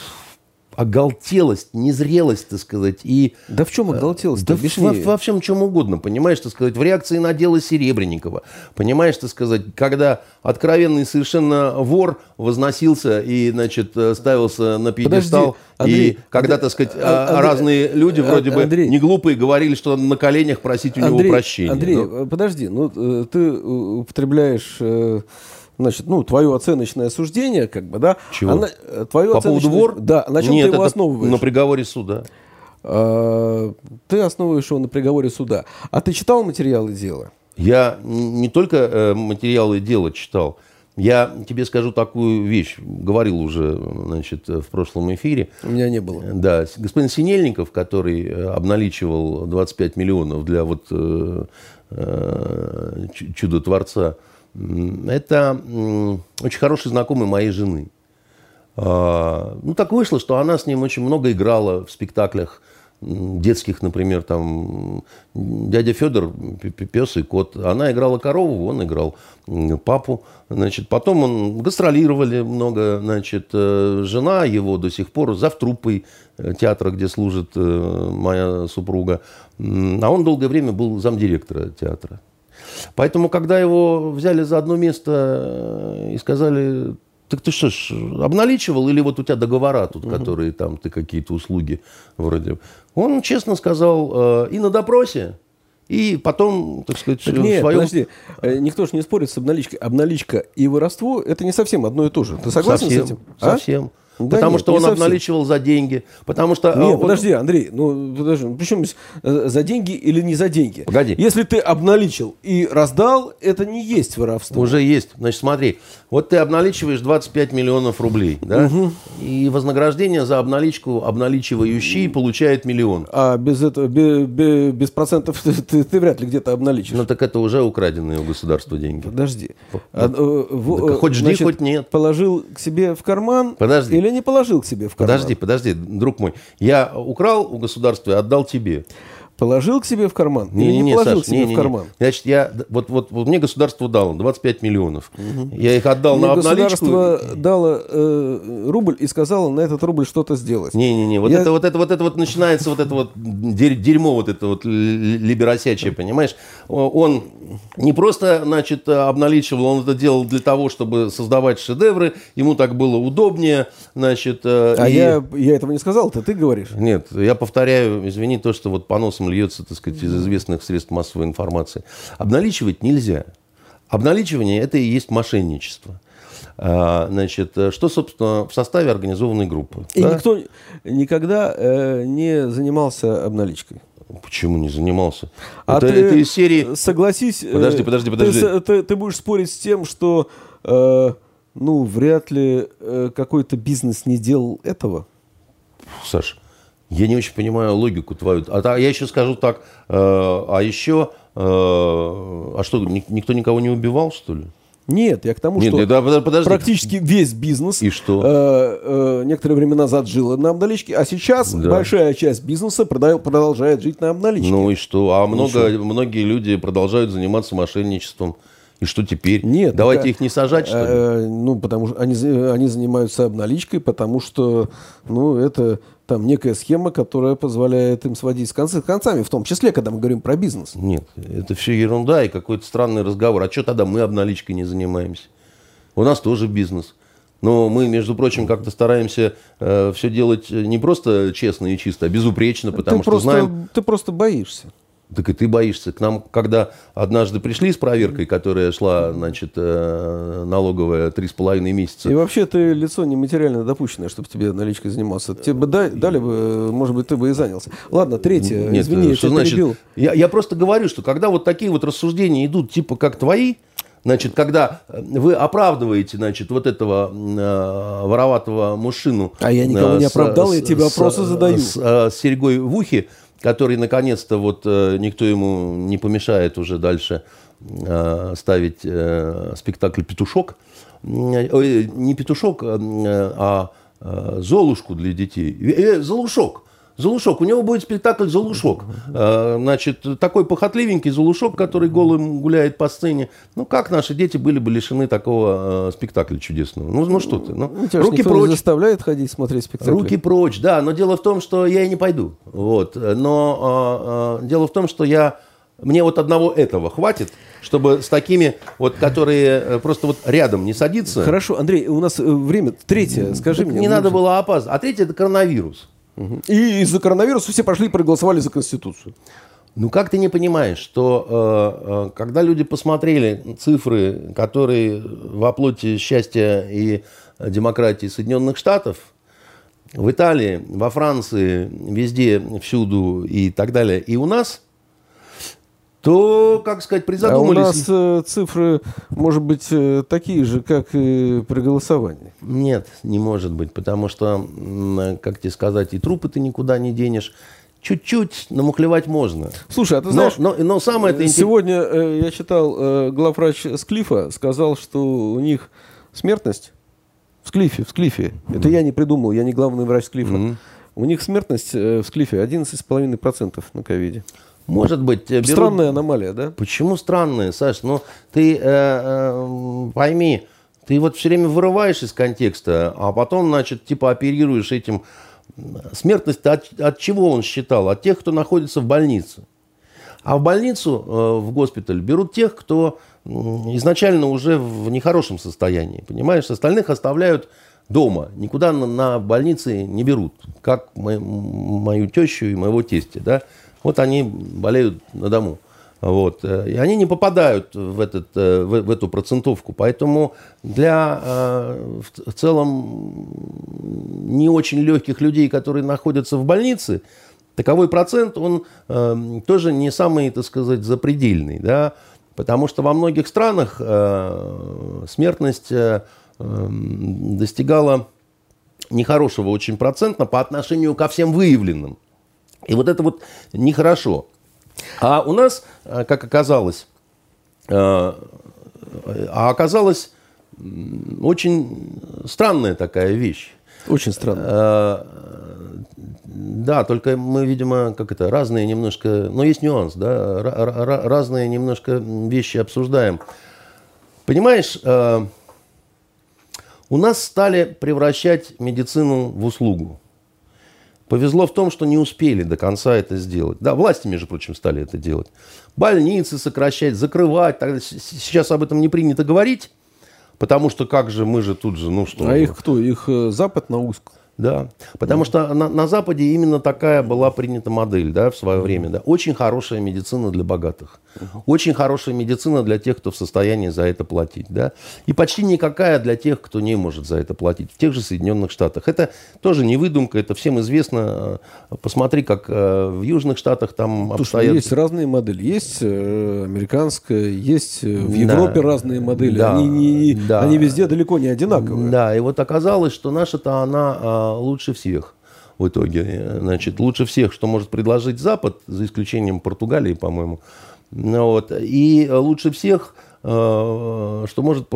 оголтелость, незрелость, так сказать. И, да в чем оголтелость? Да во, во всем чем угодно, понимаешь, так сказать, в реакции на дело Серебренникова. Понимаешь, так сказать, когда откровенный совершенно вор возносился и, значит, ставился на пьедестал, Подожди, Андрей, и когда, так сказать, а, Андрей, разные люди вроде Андрей, бы не глупые говорили, что на коленях просить у Андрей, него прощения. Андрей, ну, подожди, ну э, ты э, употребляешь э, значит, ну, твое оценочное суждение, как бы, да. Чего? Она, э, твое По поводу вор? Да, на чем Нет, ты его основываешь? на приговоре суда. А, ты основываешь его на приговоре суда. А ты читал материалы дела? Я не только э, материалы дела читал, Я тебе скажу такую вещь, говорил уже значит, в прошлом эфире. У меня не было. Да, господин Синельников, который обналичивал 25 миллионов для вот э, э, чудо-творца, это очень хороший знакомый моей жены. А, ну, так вышло, что она с ним очень много играла в спектаклях детских, например, там дядя Федор, пес и кот. Она играла корову, он играл папу. Значит, потом он гастролировали много, значит, э, жена его до сих пор за труппой э, театра, где служит э, моя супруга. А он долгое время был замдиректора театра. Поэтому, когда его взяли за одно место и сказали, так ты что ж, обналичивал или вот у тебя договора тут, угу. которые там, ты какие-то услуги вроде. Он честно сказал, э, и на допросе, и потом, так сказать, так нет, своем... подожди, э, никто же не спорит с обналичкой. Обналичка и воровство – это не совсем одно и то же. Ты согласен совсем, с этим? А? Да потому нет, что он совсем. обналичивал за деньги. Потому что... Нет, он... подожди, Андрей, ну подожди, ну, причем э, за деньги или не за деньги? Погоди. Если ты обналичил и раздал, это не есть воровство. Уже есть. Значит, смотри, вот ты обналичиваешь 25 миллионов рублей, да? Угу. И вознаграждение за обналичку обналичивающий получает миллион. А без этого, без, без процентов ты, ты, ты вряд ли где-то обналичишь. Ну так это уже украденные у государства деньги. Подожди. А, э, в, так, хоть жди, хоть нет. Положил к себе в карман Подожди. или не положил к себе в карман? Подожди, подожди, друг мой. Я украл у государства и отдал тебе. Положил к себе в карман не, или не, не положил Саш, к себе не, не, в карман? Не. Значит, я, вот, вот, вот мне государство дало 25 миллионов. Угу. Я их отдал мне на обналичку. Государство дало э, рубль и сказало на этот рубль что-то сделать. Не-не-не, вот, я... это, вот, это, вот это вот начинается вот это вот дерьмо, вот это вот либеросячее, понимаешь? Он не просто, значит, обналичивал, он это делал для того, чтобы создавать шедевры, ему так было удобнее, значит. Э, а и... я, я этого не сказал, это ты говоришь? Нет, я повторяю, извини, то, что вот по носам льется, так сказать, из известных средств массовой информации. Обналичивать нельзя. Обналичивание – это и есть мошенничество. А, значит, что, собственно, в составе организованной группы. И да? никто никогда э, не занимался обналичкой. Почему не занимался? А это, ты это из серии... Согласись... Э, подожди, подожди, подожди. Ты, ты, ты будешь спорить с тем, что, э, ну, вряд ли э, какой-то бизнес не делал этого? Саша, я не очень понимаю логику твою. А я еще скажу так, э, а еще, э, а что, никто никого не убивал, что ли? Нет, я к тому, Нет, что да, подожди. практически весь бизнес и что? Э, э, некоторое время назад жил на обналичке, а сейчас да. большая часть бизнеса продолжает жить на обналичке. Ну и что? А много, многие люди продолжают заниматься мошенничеством. И что теперь? Нет. Давайте да, их не сажать, что ли? Э, ну, потому что они, они занимаются обналичкой, потому что, ну, это там некая схема, которая позволяет им сводить с, концы, с концами, в том числе, когда мы говорим про бизнес. Нет, это все ерунда и какой-то странный разговор. А что тогда мы обналичкой не занимаемся? У нас тоже бизнес. Но мы, между прочим, как-то стараемся э, все делать не просто честно и чисто, а безупречно, потому ты что просто, знаем... Ты просто боишься. Так и ты боишься. К нам, когда однажды пришли с проверкой, которая шла, значит, э, налоговая три с половиной месяца. И вообще ты лицо нематериально допущенное, чтобы тебе наличкой заниматься. Тебе бы дали, дали бы, может быть, ты бы и занялся. Ладно, третье. Нет, Извини, я что тебя значит, перебил. Я, я просто говорю, что когда вот такие вот рассуждения идут, типа как твои, Значит, когда вы оправдываете, значит, вот этого э, вороватого мужчину... А я никого э, не оправдал, с, я тебе вопросы задаю. С, э, с серьгой в ухе, который наконец-то вот э, никто ему не помешает уже дальше э, ставить э, спектакль «Петушок». Не «Петушок», а «Золушку» для детей. «Золушок». Золушок. У него будет спектакль «Золушок». Значит, такой похотливенький Золушок, который голым гуляет по сцене. Ну, как наши дети были бы лишены такого спектакля чудесного? Ну, ну что ты? Ну, ну руки прочь. заставляет ходить смотреть спектакль. Руки прочь, да. Но дело в том, что я и не пойду. Вот. Но э, дело в том, что я... Мне вот одного этого хватит, чтобы с такими, вот, которые просто вот рядом не садиться. Хорошо, Андрей, у нас время третье, скажи мне. Не надо было опаздывать. А третье – это коронавирус. И из-за коронавируса все пошли и проголосовали за Конституцию. Ну как ты не понимаешь, что э, э, когда люди посмотрели цифры, которые в оплоте счастья и демократии Соединенных Штатов, в Италии, во Франции, везде, всюду и так далее, и у нас, то, как сказать, призадумались. А у нас э, цифры, может быть, э, такие же, как и при голосовании. Нет, не может быть, потому что, как тебе сказать, и трупы ты никуда не денешь. Чуть-чуть намухлевать можно. Слушай, а ты знаешь, но, но, но самое это сегодня э, я читал, э, главврач Склифа сказал, что у них смертность в Склифе, в Склифе. Mm-hmm. Это я не придумал, я не главный врач Склифа. Mm-hmm. У них смертность э, в Склифе 11,5% на ковиде. Может быть. Берут... Странная аномалия, да? Почему странная, Саш? Ну, ты э, э, пойми, ты вот все время вырываешь из контекста, а потом, значит, типа оперируешь этим. Смертность от, от чего он считал? От тех, кто находится в больнице. А в больницу, э, в госпиталь, берут тех, кто изначально уже в нехорошем состоянии. Понимаешь, остальных оставляют дома. Никуда на, на больнице не берут. Как мою, мою тещу и моего тестя. Да? Вот они болеют на дому. Вот. И они не попадают в, этот, э, в, в эту процентовку. Поэтому для э, в целом не очень легких людей, которые находятся в больнице, таковой процент, он э, тоже не самый, так сказать, запредельный. Да? Потому что во многих странах смертность достигала нехорошего очень процента по отношению ко всем выявленным. И вот это вот нехорошо. А у нас, э, как оказалось, э, а оказалась очень странная такая вещь. Очень странная. Э, да, только мы, видимо, как это, разные немножко, но есть нюанс, да, разные немножко вещи обсуждаем. Понимаешь, у нас стали превращать медицину в услугу. Повезло в том, что не успели до конца это сделать. Да, власти, между прочим, стали это делать. Больницы сокращать, закрывать. Сейчас об этом не принято говорить, потому что как же мы же тут же, ну что... А их кто? Их э, Запад на узк. Да, потому что на, на Западе именно такая была принята модель, да, в свое время, да. Очень хорошая медицина для богатых, очень хорошая медицина для тех, кто в состоянии за это платить, да, и почти никакая для тех, кто не может за это платить. В тех же Соединенных Штатах это тоже не выдумка, это всем известно. Посмотри, как э, в Южных Штатах там Слушай, обстоят. Есть разные модели, есть э, американская, есть э, в Европе да. разные модели, да. Они, не, да. они везде далеко не одинаковые. Да, и вот оказалось, что наша-то она лучше всех в итоге. Значит, лучше всех, что может предложить Запад, за исключением Португалии, по-моему. Ну вот. И лучше всех, э, что может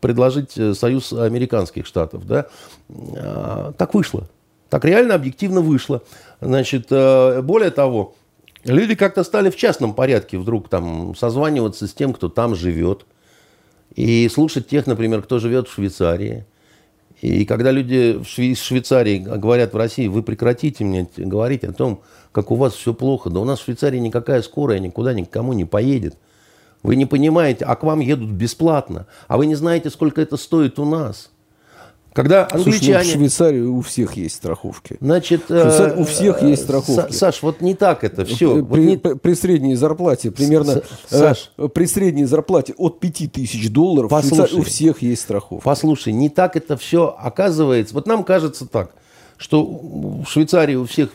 предложить Союз Американских Штатов. Да? А, так вышло. Так реально, объективно вышло. Значит, э, более того, люди как-то стали в частном порядке вдруг там созваниваться с тем, кто там живет. И слушать тех, например, кто живет в Швейцарии – и когда люди из Швейцарии говорят в России, вы прекратите мне говорить о том, как у вас все плохо. Да у нас в Швейцарии никакая скорая никуда никому не поедет. Вы не понимаете, а к вам едут бесплатно. А вы не знаете, сколько это стоит у нас. Когда англичане... Слушай, ну, в Швейцарии у всех есть страховки. Значит, у всех есть страховки. Саш, вот не так это все. При, вот не... при средней зарплате примерно... Саш, э, при средней зарплате от 5000 долларов послушай, у всех есть страховка. Послушай, не так это все оказывается. Вот нам кажется так – что в Швейцарии у всех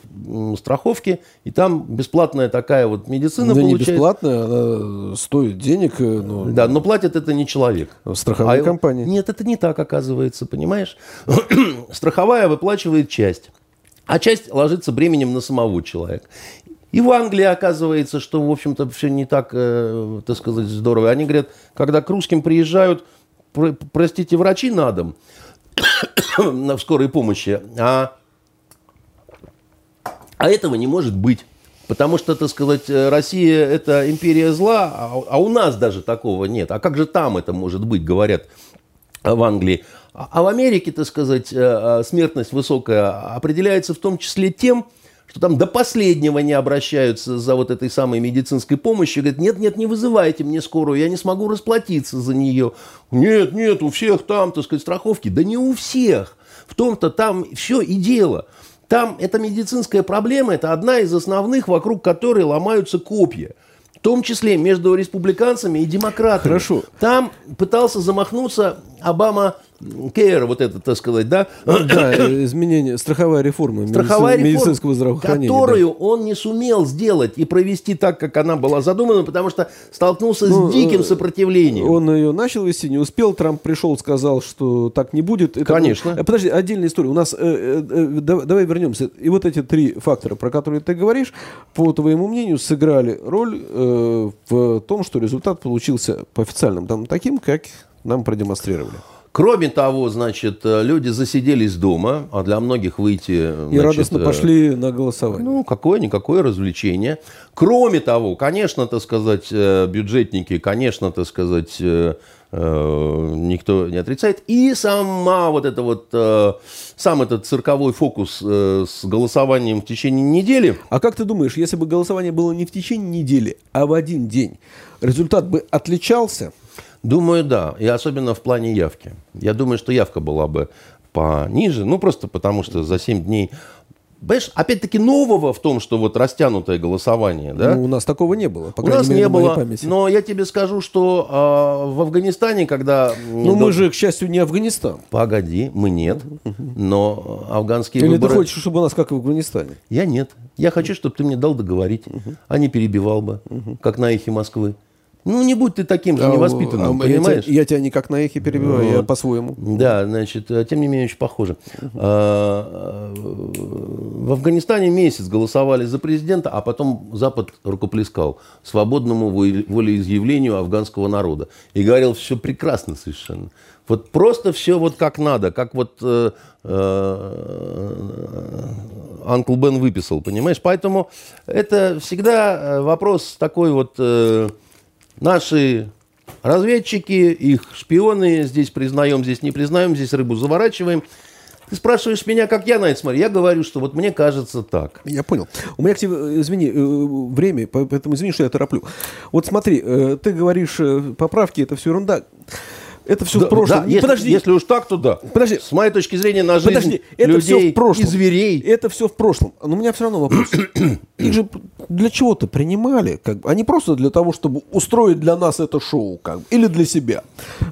страховки, и там бесплатная такая вот медицина да получается. не бесплатная, она стоит денег. Э, но... Да, но платит это не человек. Страховая а компания. Нет, это не так оказывается, понимаешь? Страховая выплачивает часть, а часть ложится бременем на самого человека. И в Англии оказывается, что, в общем-то, все не так, э, так сказать, здорово. Они говорят, когда к русским приезжают, про, простите, врачи на дом, в скорой помощи, а, а этого не может быть. Потому что, так сказать, Россия – это империя зла, а, а у нас даже такого нет. А как же там это может быть, говорят в Англии. А, а в Америке, так сказать, э, э, смертность высокая определяется в том числе тем, что там до последнего не обращаются за вот этой самой медицинской помощью. Говорят, нет, нет, не вызывайте мне скорую, я не смогу расплатиться за нее. Нет, нет, у всех там, так сказать, страховки. Да не у всех. В том-то там все и дело. Там эта медицинская проблема, это одна из основных, вокруг которой ломаются копья. В том числе между республиканцами и демократами. Хорошо. Там пытался замахнуться Обама Care, вот это, так сказать, да? Да, изменение, страховая реформа, страховая медици... медицинского здравоохранения. Которую да. он не сумел сделать и провести так, как она была задумана, потому что столкнулся ну, с диким сопротивлением. Он ее начал вести, не успел, Трамп пришел, сказал, что так не будет. Это, Конечно. Ну, подожди, отдельная история. У нас, э, э, э, давай вернемся. И вот эти три фактора, про которые ты говоришь, по твоему мнению, сыграли роль э, в том, что результат получился по официальным данным таким, как нам продемонстрировали. Кроме того, значит, э, люди засиделись дома, а для многих выйти... И значит, радостно э, пошли на голосование. Ну, какое-никакое развлечение. Кроме того, конечно, так сказать, э, бюджетники, конечно, так сказать, никто не отрицает. И сама вот эта вот, сам этот цирковой фокус с голосованием в течение недели. А как ты думаешь, если бы голосование было не в течение недели, а в один день, результат бы отличался? Думаю, да. И особенно в плане явки. Я думаю, что явка была бы пониже. Ну, просто потому что за 7 дней Понимаешь, опять-таки нового в том, что вот растянутое голосование, да? Ну, у нас такого не было, по У нас мере, не было, но я тебе скажу, что э, в Афганистане, когда... Ну, мы же, к счастью, не Афганистан. Погоди, мы нет, но афганские Или выборы... ты хочешь, чтобы у нас как в Афганистане? Я нет. Я хочу, чтобы ты мне дал договорить, а не перебивал бы, как на эхе Москвы. Ну, не будь ты таким же а, невоспитанным, а, понимаешь? Я тебя, я тебя никак на эхе перебиваю, вот. я по-своему. Да, значит, э, тем не менее, очень похоже. А, в Афганистане месяц голосовали за президента, а потом Запад рукоплескал свободному волеизъявлению афганского народа. И говорил, все прекрасно совершенно. Вот просто все вот как надо, как вот э, э, Анкл Бен выписал, понимаешь? Поэтому это всегда э, вопрос такой вот... Э, Наши разведчики, их шпионы, здесь признаем, здесь не признаем, здесь рыбу заворачиваем. Ты спрашиваешь меня, как я на это смотрю. Я говорю, что вот мне кажется так. Я понял. У меня к тебе, извини, э, время, поэтому извини, что я тороплю. Вот смотри, э, ты говоришь, э, поправки, это все ерунда. Это все да, в прошлом. Да, если, Подожди. Если уж так, то да. Подожди. С моей точки зрения, на жизнь Подожди. Это людей все в прошлом. и зверей. Это все в прошлом. Но у меня все равно вопрос. Их же для чего-то принимали. Как бы. Они просто для того, чтобы устроить для нас это шоу. Как бы, или для себя.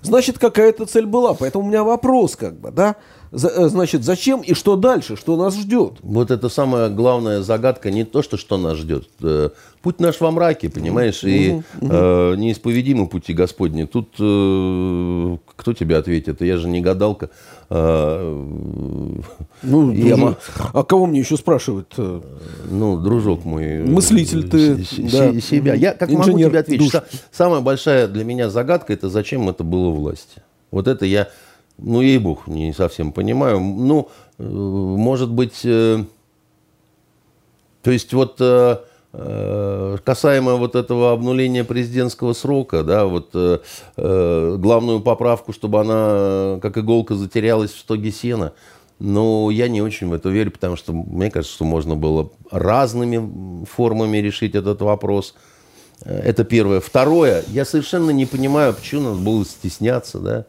Значит, какая-то цель была. Поэтому у меня вопрос, как бы, да? Э, значит, зачем и что дальше, что нас ждет? Вот это самая главная загадка, не то, что, что нас ждет. Э, путь наш во мраке, понимаешь, и угу, угу. Э, неисповедимы пути Господни. Тут э, кто тебе ответит? Я же не гадалка. Э, ну, я дружок. а кого мне еще спрашивать? Ну, дружок мой. Мыслитель ты. Да. Себя. Я как Инженер могу тебе ответить? Душ. Самая большая для меня загадка, это зачем это было власти. Вот это я ну, ей-бог, не совсем понимаю. Ну, э, может быть, э, то есть вот э, касаемо вот этого обнуления президентского срока, да, вот главную поправку, чтобы она как иголка затерялась в стоге сена, но я не очень в это верю, потому что мне кажется, что можно было разными формами решить этот вопрос. Это первое. Второе, я совершенно не понимаю, почему надо было стесняться, да,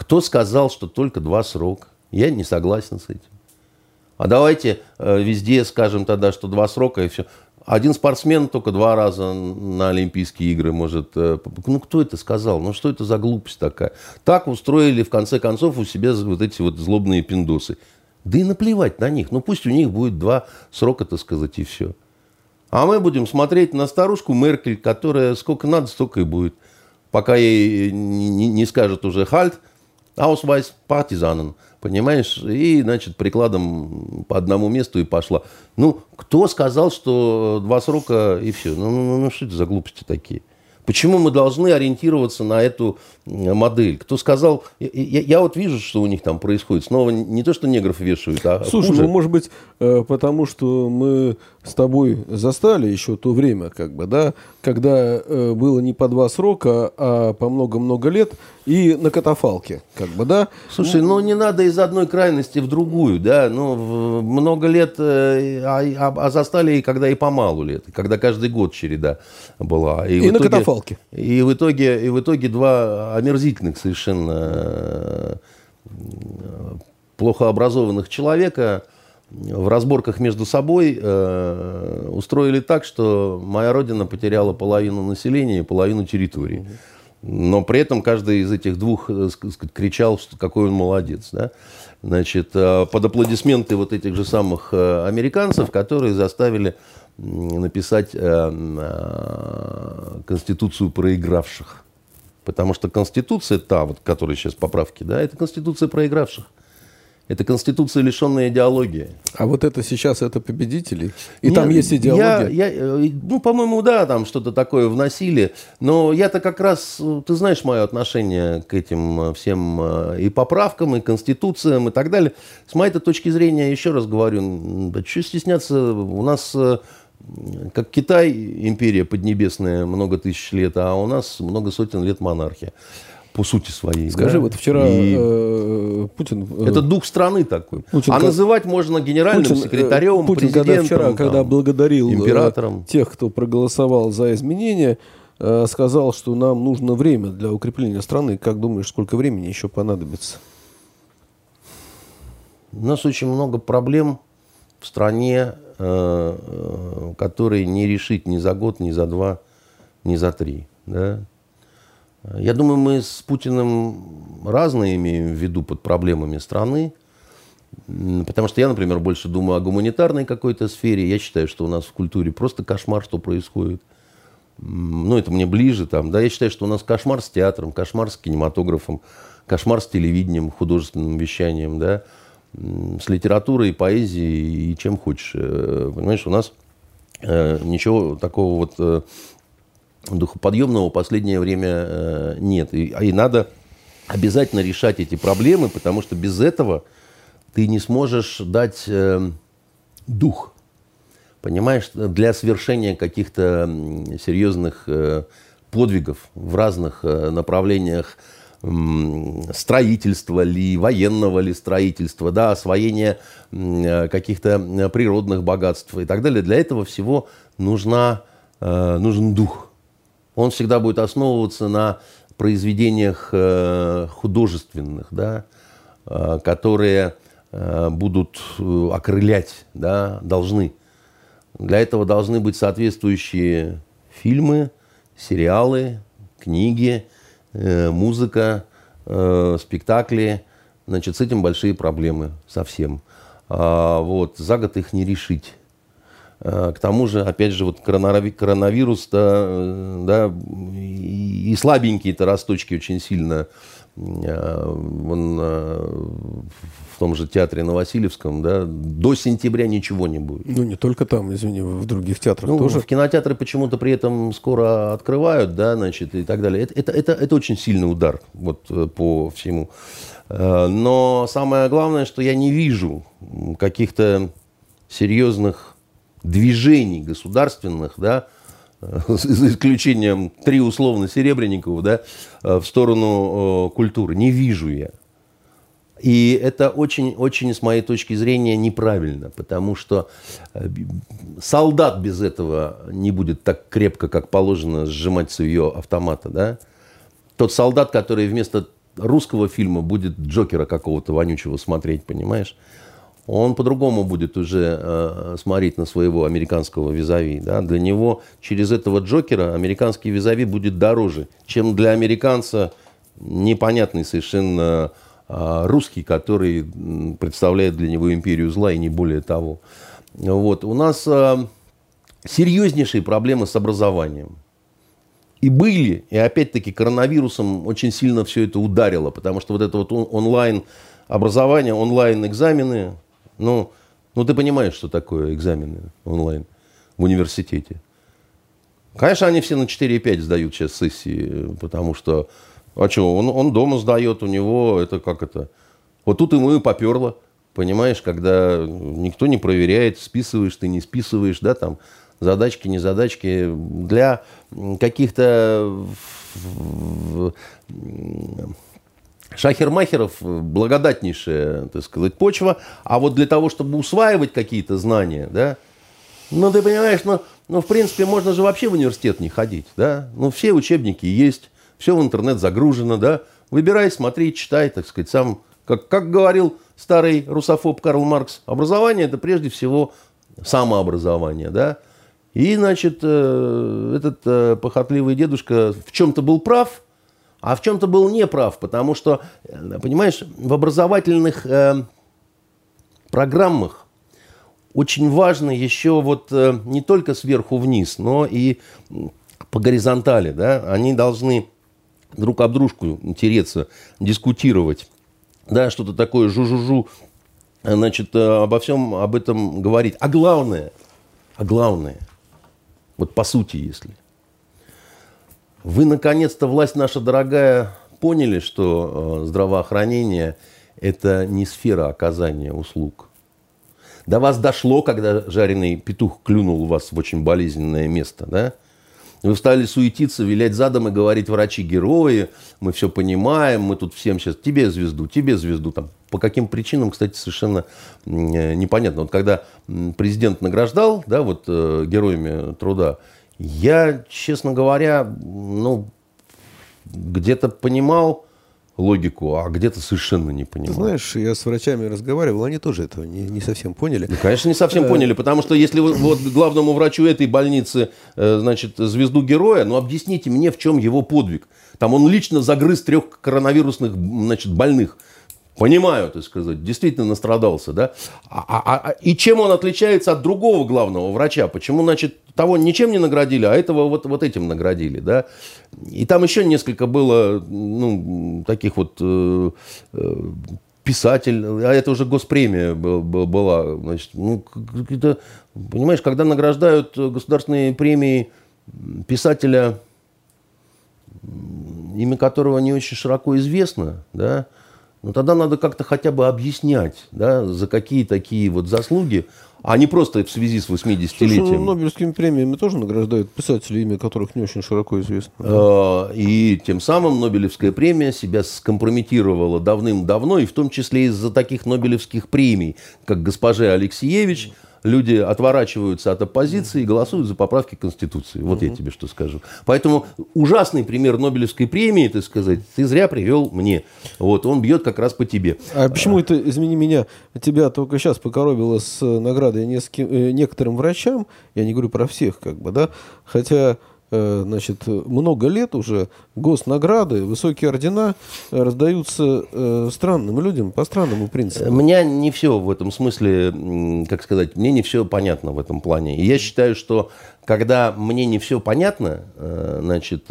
кто сказал, что только два срока? Я не согласен с этим. А давайте э, везде скажем тогда, что два срока и все. Один спортсмен только два раза на Олимпийские игры может... Э, ну, кто это сказал? Ну, что это за глупость такая? Так устроили, в конце концов, у себя вот эти вот злобные пиндосы. Да и наплевать на них. Ну, пусть у них будет два срока, так сказать, и все. А мы будем смотреть на старушку Меркель, которая сколько надо, столько и будет. Пока ей не, не скажет уже «хальт», Ausweis партизанен, понимаешь? И, значит, прикладом по одному месту и пошла. Ну, кто сказал, что два срока и все? Ну, ну, ну, что это за глупости такие? Почему мы должны ориентироваться на эту модель? Кто сказал... Я, я, я вот вижу, что у них там происходит. Снова не то, что негров вешают, а Слушай, хуже. ну, может быть, э, потому что мы с тобой застали еще то время, как бы, да, когда э, было не по два срока, а по много-много лет и на катафалке, как бы, да. Слушай, ну, ну не надо из одной крайности в другую, да, ну много лет, э, а, а, а застали и когда и по малу лет, когда каждый год череда была. И, и на итоге, катафалке. И в итоге, и в итоге два омерзительных совершенно э, плохо образованных человека в разборках между собой э, устроили так, что моя родина потеряла половину населения и половину территории. Но при этом каждый из этих двух э, сказать, кричал, какой он молодец. Да? Значит, э, под аплодисменты вот этих же самых э, американцев, которые заставили написать Конституцию проигравших. Потому что Конституция та, вот, которая сейчас поправки, да, это Конституция проигравших. Это конституция, лишенная идеологии. А вот это сейчас это победители? И Нет, там есть идеология? Я, я, э, ну, по-моему, да, там что-то такое вносили. Но я-то как раз, ты знаешь мое отношение к этим э, всем э, и поправкам, и конституциям, и так далее. С моей точки зрения, еще раз говорю, да что стесняться, у нас как Китай, империя поднебесная, много тысяч лет, а у нас много сотен лет монархия по сути своей. Скажи, да? вот вчера и... э, Путин... Э, Это дух страны такой. Путин, а как... называть можно генеральным Путин, э, секретарем, Путин, президентом. Когда вчера, там, когда благодарил э, императором. тех, кто проголосовал за изменения, э, сказал, что нам нужно время для укрепления страны. Как думаешь, сколько времени еще понадобится? У нас очень много проблем в стране, э, которые не решить ни за год, ни за два, ни за три. Да? Я думаю, мы с Путиным разные имеем в виду под проблемами страны. Потому что я, например, больше думаю о гуманитарной какой-то сфере. Я считаю, что у нас в культуре просто кошмар, что происходит. Ну, это мне ближе там. Да, я считаю, что у нас кошмар с театром, кошмар с кинематографом, кошмар с телевидением, художественным вещанием, да, с литературой, поэзией и чем хочешь. Э, понимаешь, у нас э, ничего такого вот э, духоподъемного в последнее время э, нет. И, и надо обязательно решать эти проблемы, потому что без этого ты не сможешь дать э, дух. Понимаешь, для совершения каких-то серьезных э, подвигов в разных э, направлениях строительства ли, военного ли строительства, да, освоения э, каких-то природных богатств и так далее. Для этого всего нужна, э, нужен дух он всегда будет основываться на произведениях э, художественных, да, э, которые э, будут окрылять, да, должны. Для этого должны быть соответствующие фильмы, сериалы, книги, музыка, спектакли. Значит, с этим большие проблемы совсем. А, вот, за год их не решить. Э, к тому же, опять же, вот коронавирус, да, э, да и слабенькие-то росточки очень сильно. Э, он в том же театре на Васильевском, да, до сентября ничего не будет. Ну, не только там, извини, в других театрах ну, тоже. В кинотеатры почему-то при этом скоро открывают, да, значит, и так далее. Это, это, это, это очень сильный удар вот по всему. Но самое главное, что я не вижу каких-то серьезных движений государственных, да, за исключением три условно Серебренниковых, да, в сторону культуры. Не вижу я. И это очень-очень, с моей точки зрения, неправильно, потому что э, солдат без этого не будет так крепко, как положено, сжимать свое автомата. Да? Тот солдат, который вместо русского фильма будет Джокера какого-то вонючего смотреть, понимаешь? Он по-другому будет уже э, смотреть на своего американского визави. Да? Для него через этого Джокера американский визави будет дороже, чем для американца непонятный совершенно э, русский, который представляет для него империю зла и не более того. Вот. У нас э, серьезнейшие проблемы с образованием. И были, и опять-таки коронавирусом очень сильно все это ударило, потому что вот это вот онлайн образование, онлайн экзамены, ну, ну, ты понимаешь, что такое экзамены онлайн в университете. Конечно, они все на 4,5 сдают сейчас сессии, потому что, а что, он, он дома сдает, у него это как это. Вот тут ему и поперло, понимаешь, когда никто не проверяет, списываешь ты, не списываешь, да, там, задачки, не задачки. Для каких-то Шахермахеров э, благодатнейшая, так сказать, почва, а вот для того, чтобы усваивать какие-то знания, да, ну, ты понимаешь, ну, ну, в принципе, можно же вообще в университет не ходить, да, ну, все учебники есть, все в интернет загружено, да, выбирай, смотри, читай, так сказать, сам, как, как говорил старый русофоб Карл Маркс, образование – это прежде всего самообразование, да, и, значит, э, этот э, похотливый дедушка в чем-то был прав – а в чем-то был неправ, потому что, э, понимаешь, в образовательных э, программах очень важно еще вот э, не только сверху вниз, но и по горизонтали, да, они должны друг об дружку тереться, дискутировать, да, что-то такое жу-жу-жу, значит, э, обо всем об этом говорить. А главное, а главное, вот по сути, если, вы наконец-то, власть наша дорогая, поняли, что э, здравоохранение – это не сфера оказания услуг. До вас дошло, когда жареный петух клюнул вас в очень болезненное место, да? Вы стали суетиться, вилять задом и говорить, врачи-герои, мы все понимаем, мы тут всем сейчас, тебе звезду, тебе звезду. Там, по каким причинам, кстати, совершенно э, непонятно. Вот когда президент награждал, да, вот э, героями труда, я, честно говоря, ну, где-то понимал, логику, а где-то совершенно не понимаю. Ты знаешь, я с врачами разговаривал, они тоже этого не, не совсем поняли. Ну, конечно, не совсем э, поняли, потому что если вот главному врачу этой больницы, э, значит, звезду героя, ну объясните мне, в чем его подвиг. Там он лично загрыз трех коронавирусных, значит, больных – Понимаю, так сказать, действительно настрадался, да? А, а, а, и чем он отличается от другого главного врача? Почему, значит, того ничем не наградили, а этого вот, вот этим наградили, да? И там еще несколько было, ну, таких вот э, э, писатель, а это уже госпремия была, значит, ну, это, понимаешь, когда награждают государственные премии писателя, имя которого не очень широко известно, да, ну тогда надо как-то хотя бы объяснять, да, за какие такие вот заслуги, а не просто в связи с 80-летием. Слушай, ну, Нобелевскими премиями тоже награждают писателей, имя которых не очень широко известно. А, и тем самым Нобелевская премия себя скомпрометировала давным-давно, и в том числе из-за таких Нобелевских премий, как госпоже Алексеевич, люди отворачиваются от оппозиции и голосуют за поправки Конституции. Вот я тебе что скажу. Поэтому ужасный пример Нобелевской премии, так сказать, ты зря привел мне. Вот, он бьет как раз по тебе. А почему это, извини меня, тебя только сейчас покоробило с наградой нескольким, э, некоторым врачам? Я не говорю про всех, как бы, да? Хотя значит, много лет уже госнаграды, высокие ордена раздаются э, странным людям по странному принципу. Меня не все в этом смысле, как сказать, мне не все понятно в этом плане. Я считаю, что когда мне не все понятно, э, значит,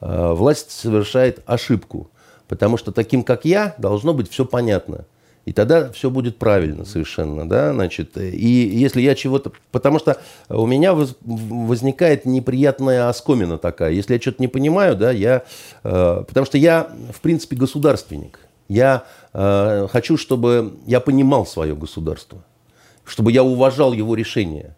власть совершает ошибку. Потому что таким, как я, должно быть все понятно. И тогда все будет правильно совершенно, да, значит. И если я чего-то... Потому что у меня возникает неприятная оскомина такая. Если я что-то не понимаю, да, я... Э, потому что я, в принципе, государственник. Я э, хочу, чтобы я понимал свое государство. Чтобы я уважал его решения.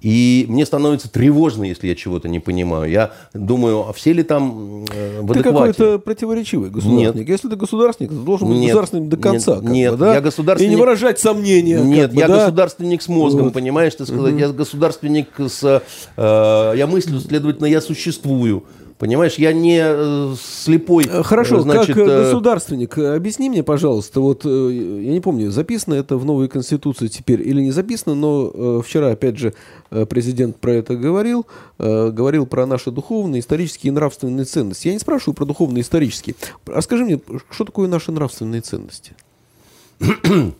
И мне становится тревожно, если я чего-то не понимаю. Я думаю, а все ли там э, в Ты какой-то противоречивый государственник. Нет. Если ты государственник, ты должен быть нет, государственным до конца. Нет, нет бы, да? я государственник... И не выражать сомнения. Нет, бы, я да? государственник с мозгом, вот. понимаешь? Ты сказать, угу. Я государственник с... Э, я мыслю, следовательно, я существую. Понимаешь, я не э, слепой. Э, хорошо, значит, как э, государственник, объясни мне, пожалуйста, вот я не помню, записано это в новой конституции теперь или не записано, но вчера, опять же, президент про это говорил, говорил про наши духовные, исторические и нравственные ценности. Я не спрашиваю про духовные, исторические. А скажи мне, что такое наши нравственные ценности?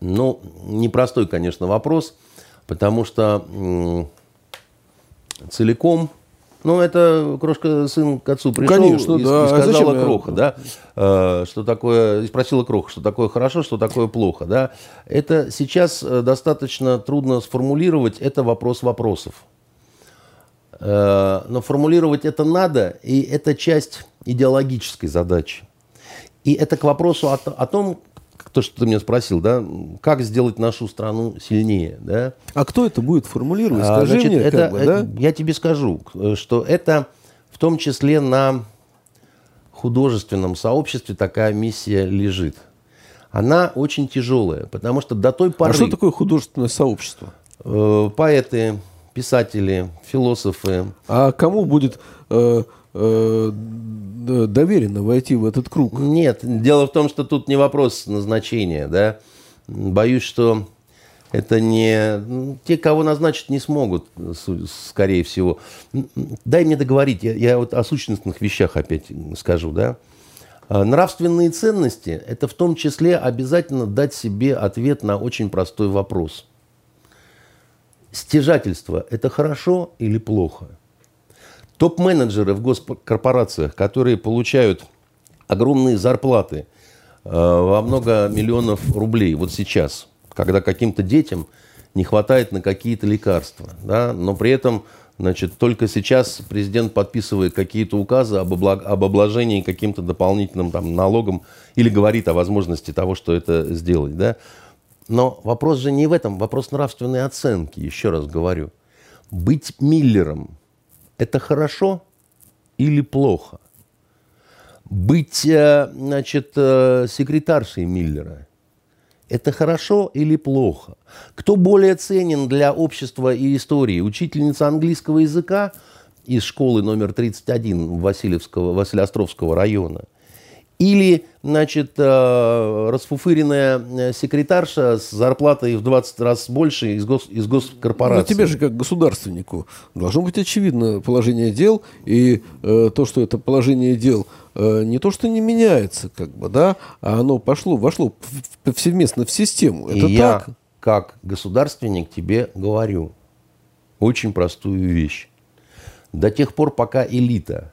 ну, непростой, конечно, вопрос, потому что целиком ну, это Крошка сын к отцу пришел Конечно, и, да. и а сказала а Кроха, да, э, что такое, и спросила Кроха, что такое хорошо, что такое плохо, да. Это сейчас э, достаточно трудно сформулировать, это вопрос вопросов. Э, но формулировать это надо, и это часть идеологической задачи. И это к вопросу о, о том, то, что ты меня спросил, да, как сделать нашу страну сильнее, да? А кто это будет формулировать? А, Скажи а, значит, мне, это, как бы, да? Я тебе скажу, что это в том числе на художественном сообществе такая миссия лежит. Она очень тяжелая, потому что до той поры... А что такое художественное сообщество? Э, поэты, писатели, философы. А кому будет э, э, доверенно войти в этот круг. Нет, дело в том, что тут не вопрос назначения, да. Боюсь, что Это не... Ну, те, кого назначить не смогут, скорее всего. Дай мне договорить. Я, я вот о сущностных вещах опять скажу, да. А, нравственные ценности – это в том числе обязательно дать себе ответ на очень простой вопрос. Стяжательство – это хорошо или плохо? Топ-менеджеры в госкорпорациях, которые получают огромные зарплаты э, во много миллионов рублей вот сейчас, когда каким-то детям не хватает на какие-то лекарства, да, но при этом Значит, только сейчас президент подписывает какие-то указы об, облаг... об обложении каким-то дополнительным там, налогом или говорит о возможности того, что это сделать. Да? Но вопрос же не в этом, вопрос нравственной оценки, еще раз говорю. Быть Миллером – это хорошо или плохо? Быть, э, значит, э, секретаршей Миллера – это хорошо или плохо? Кто более ценен для общества и истории? Учительница английского языка из школы номер 31 Васильевского, Василиостровского района – или, значит, э, расфуфыренная э, секретарша с зарплатой в 20 раз больше из, гос, из госкорпорации. Но тебе же, как государственнику, должно быть очевидно положение дел. И э, то, что это положение дел э, не то, что не меняется, как бы, да, а оно пошло, вошло повсеместно в систему. Это и так. я, как государственник, тебе говорю очень простую вещь. До тех пор, пока элита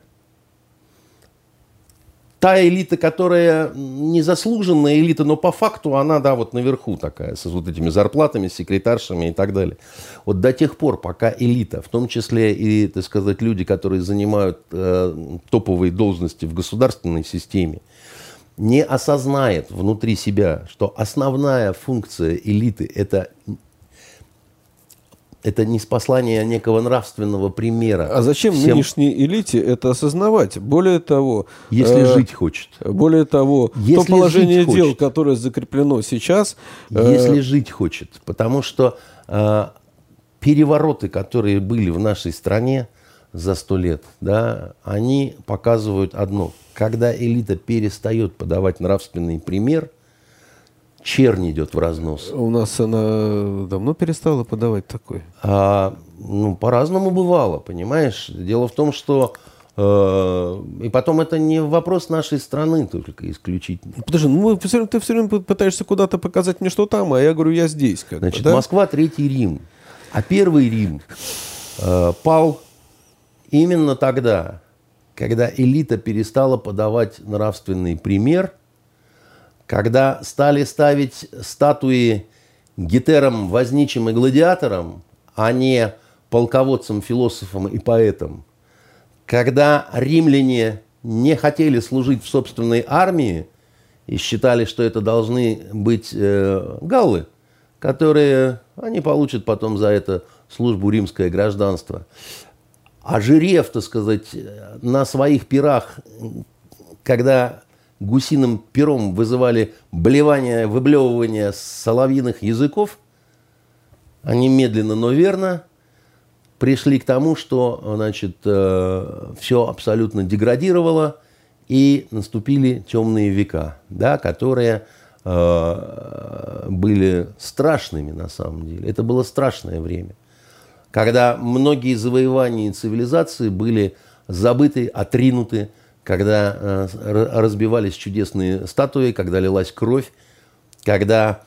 та элита, которая незаслуженная элита, но по факту она, да, вот наверху такая, с вот этими зарплатами, секретаршами и так далее. Вот до тех пор, пока элита, в том числе и, так сказать, люди, которые занимают э, топовые должности в государственной системе, не осознает внутри себя, что основная функция элиты – это это не спаслание некого нравственного примера. А зачем Всем... нынешней элите это осознавать? Более того... Если э, жить хочет. Более того, Если то положение дел, хочет. которое закреплено сейчас... Э, Если жить хочет. Потому что э, перевороты, которые были в нашей стране за сто лет, да, они показывают одно. Когда элита перестает подавать нравственный пример – чернь идет в разнос. У нас она давно перестала подавать такой. А, ну, по-разному бывало, понимаешь? Дело в том, что э, и потом это не вопрос нашей страны только исключительно. Подожди, ну ты все время пытаешься куда-то показать мне, что там, а я говорю, я здесь. Как Значит, бы, да? Москва Третий Рим. А Первый Рим э, пал именно тогда, когда элита перестала подавать нравственный пример – когда стали ставить статуи гетерам, возничим и гладиаторам, а не полководцам, философам и поэтам, когда римляне не хотели служить в собственной армии и считали, что это должны быть э, галлы, которые они получат потом за это службу римское гражданство. А жирев, так сказать, на своих пирах, когда гусиным пером вызывали блевание, выблевывание соловьиных языков, они медленно, но верно пришли к тому, что значит, э, все абсолютно деградировало, и наступили темные века, да, которые э, были страшными на самом деле. Это было страшное время, когда многие завоевания цивилизации были забыты, отринуты, когда э, разбивались чудесные статуи, когда лилась кровь, когда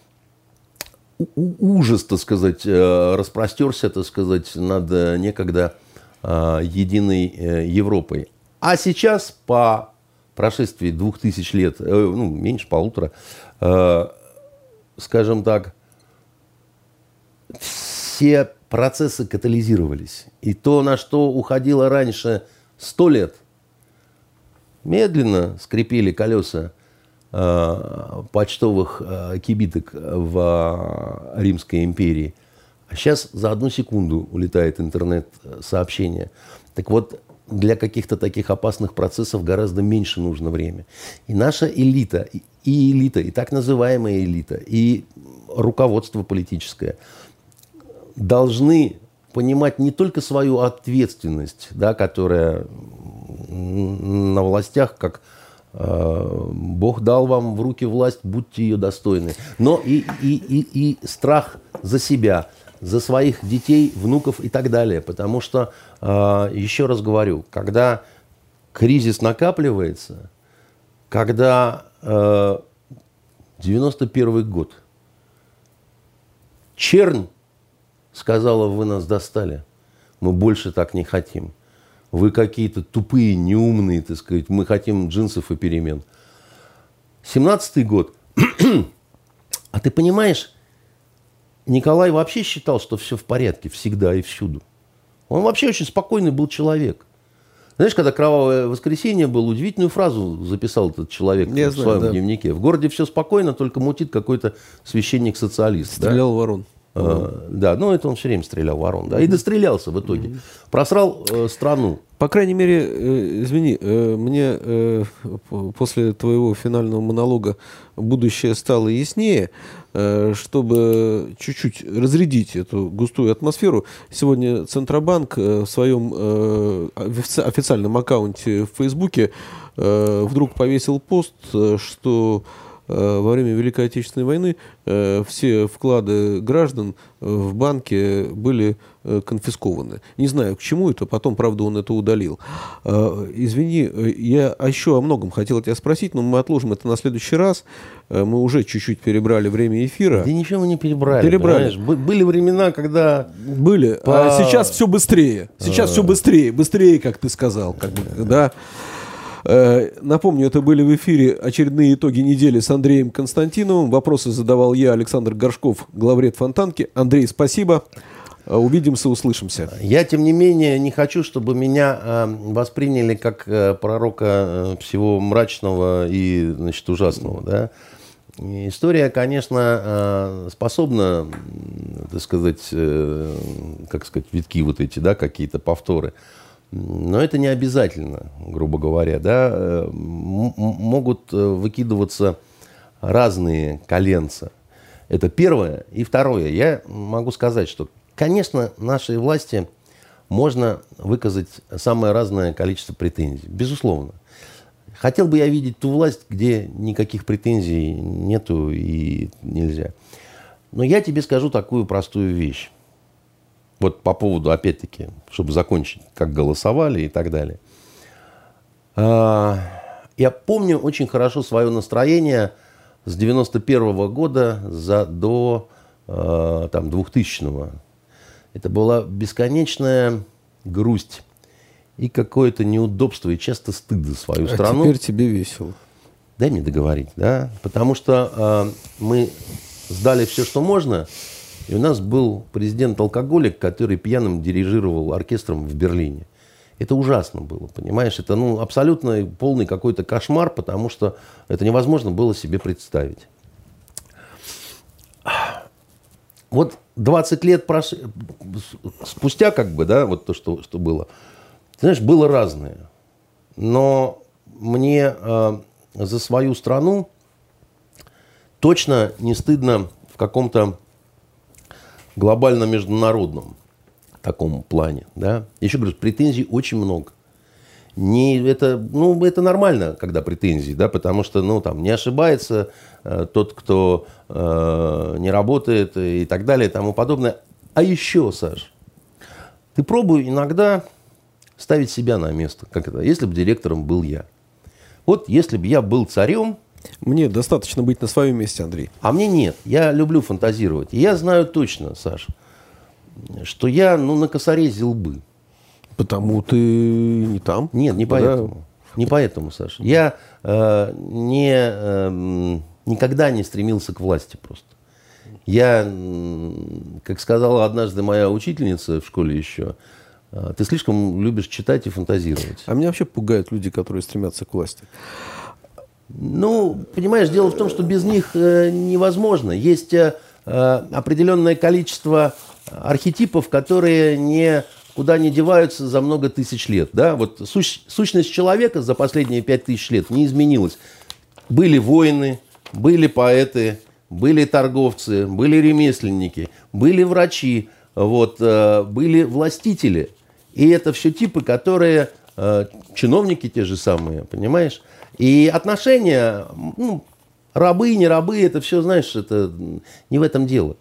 ужас, так сказать, э, распростерся, так сказать, над э, некогда единой Европой. А сейчас, по прошествии двух тысяч лет, ну, меньше полутора, скажем так, все процессы катализировались. И то, на что уходило раньше сто лет, Медленно скрипели колеса э, почтовых э, кибиток в э, Римской империи. А сейчас за одну секунду улетает интернет-сообщение. Так вот, для каких-то таких опасных процессов гораздо меньше нужно время. И наша элита, и элита, и так называемая элита, и руководство политическое должны понимать не только свою ответственность, да, которая на властях, как Э, Бог дал вам в руки власть, будьте ее достойны. Но и, и, и, и страх за себя, за своих детей, внуков и так далее. Потому что, э, еще раз говорю, когда кризис накапливается, когда 91 год, чернь сказала, вы нас достали, мы больше так не хотим. Вы какие-то тупые, неумные, так сказать, мы хотим джинсов и перемен. 17 год. а ты понимаешь, Николай вообще считал, что все в порядке всегда и всюду. Он вообще очень спокойный был человек. Знаешь, когда «Кровавое воскресенье» было, удивительную фразу записал этот человек Я в знаю, своем да. дневнике. В городе все спокойно, только мутит какой-то священник-социалист. Стрелял да? ворон. А, да, ну это он все время стрелял ворон, да, и дострелялся в итоге. Просрал э, страну. По крайней мере, э, извини, э, мне э, после твоего финального монолога будущее стало яснее. Э, чтобы чуть-чуть разрядить эту густую атмосферу, сегодня Центробанк э, в своем э, официальном аккаунте в Фейсбуке э, вдруг повесил пост, э, что Э, во время Великой Отечественной войны э, все вклады граждан э, в банке были конфискованы. Не знаю, к чему это, потом, правда, он это удалил. Извини, я еще о многом хотел тебя спросить, но мы отложим это на следующий раз. Мы уже чуть-чуть перебрали время эфира. Да ничего мы не перебрали. Перебрали. Понимаешь? Были времена, когда... Были. По... А сейчас все быстрее. Сейчас а... все быстрее. Быстрее, как ты сказал. Как бы, да. Э, напомню, это были в эфире очередные итоги недели с Андреем Константиновым. Вопросы задавал я, Александр Горшков, главред Фонтанки. Андрей, спасибо. Э, увидимся, услышимся. Я, тем не менее, не хочу, чтобы меня э, восприняли как пророка всего мрачного и значит, ужасного. Да? История, конечно, способна, так сказать, как сказать, витки вот эти, да, какие-то повторы. Но это не обязательно, грубо говоря. Да? Могут э, выкидываться разные коленца. Это первое. И второе. Я могу сказать, что, конечно, нашей власти можно выказать самое разное количество претензий. Безусловно. Хотел бы я видеть ту власть, где никаких претензий нету и нельзя. Но я тебе скажу такую простую вещь. Вот по поводу, опять-таки, чтобы закончить, как голосовали и так далее. А, я помню очень хорошо свое настроение с 91 -го года за, до а, там, 2000-го. Это была бесконечная грусть и какое-то неудобство, и часто стыд за свою а страну. теперь тебе весело. Дай мне договорить, да? Потому что э, мы сдали все, что можно, и у нас был президент-алкоголик, который пьяным дирижировал оркестром в Берлине. Это ужасно было, понимаешь? Это ну, абсолютно полный какой-то кошмар, потому что это невозможно было себе представить. Вот 20 лет прош... спустя, как бы, да, вот то, что, что было, знаешь, было разное. Но мне э, за свою страну точно не стыдно в каком-то глобально-международном таком плане. Да? Еще говорю, претензий очень много. Не, это, ну, это нормально, когда претензии, да, потому что ну, там, не ошибается э, тот, кто э, не работает и так далее и тому подобное. А еще, Саш, ты пробуй иногда ставить себя на место. Как это? Если бы директором был я. Вот если бы я был царем, мне достаточно быть на своем месте, Андрей. А мне нет. Я люблю фантазировать. И я знаю точно, Саш, что я ну, на косаре бы. Потому ты не там? Нет, не поэтому. Не поэтому, Саш. Я э, не, э, никогда не стремился к власти просто. Я, как сказала однажды моя учительница в школе еще, э, ты слишком любишь читать и фантазировать. А меня вообще пугают люди, которые стремятся к власти. Ну, понимаешь, дело в том, что без них э, невозможно. Есть э, э, определенное количество архетипов, которые не куда не деваются за много тысяч лет. Да? Вот сущ, сущность человека за последние пять тысяч лет не изменилась. Были воины, были поэты, были торговцы, были ремесленники, были врачи, вот, были властители. И это все типы, которые, чиновники те же самые, понимаешь? И отношения, ну, рабы, не рабы, это все, знаешь, это не в этом дело.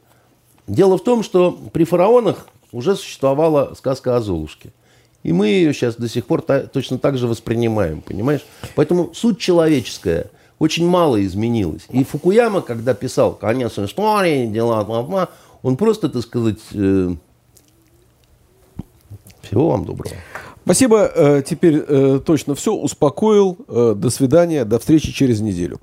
Дело в том, что при фараонах уже существовала сказка о Золушке. И мы ее сейчас до сих пор та, точно так же воспринимаем, понимаешь? Поэтому суть человеческая очень мало изменилась. И Фукуяма, когда писал «Конец истории», «Дела», бла, он просто, так сказать, э, всего вам доброго. Спасибо. Э, теперь э, точно все. Успокоил. Э, до свидания. До встречи через неделю.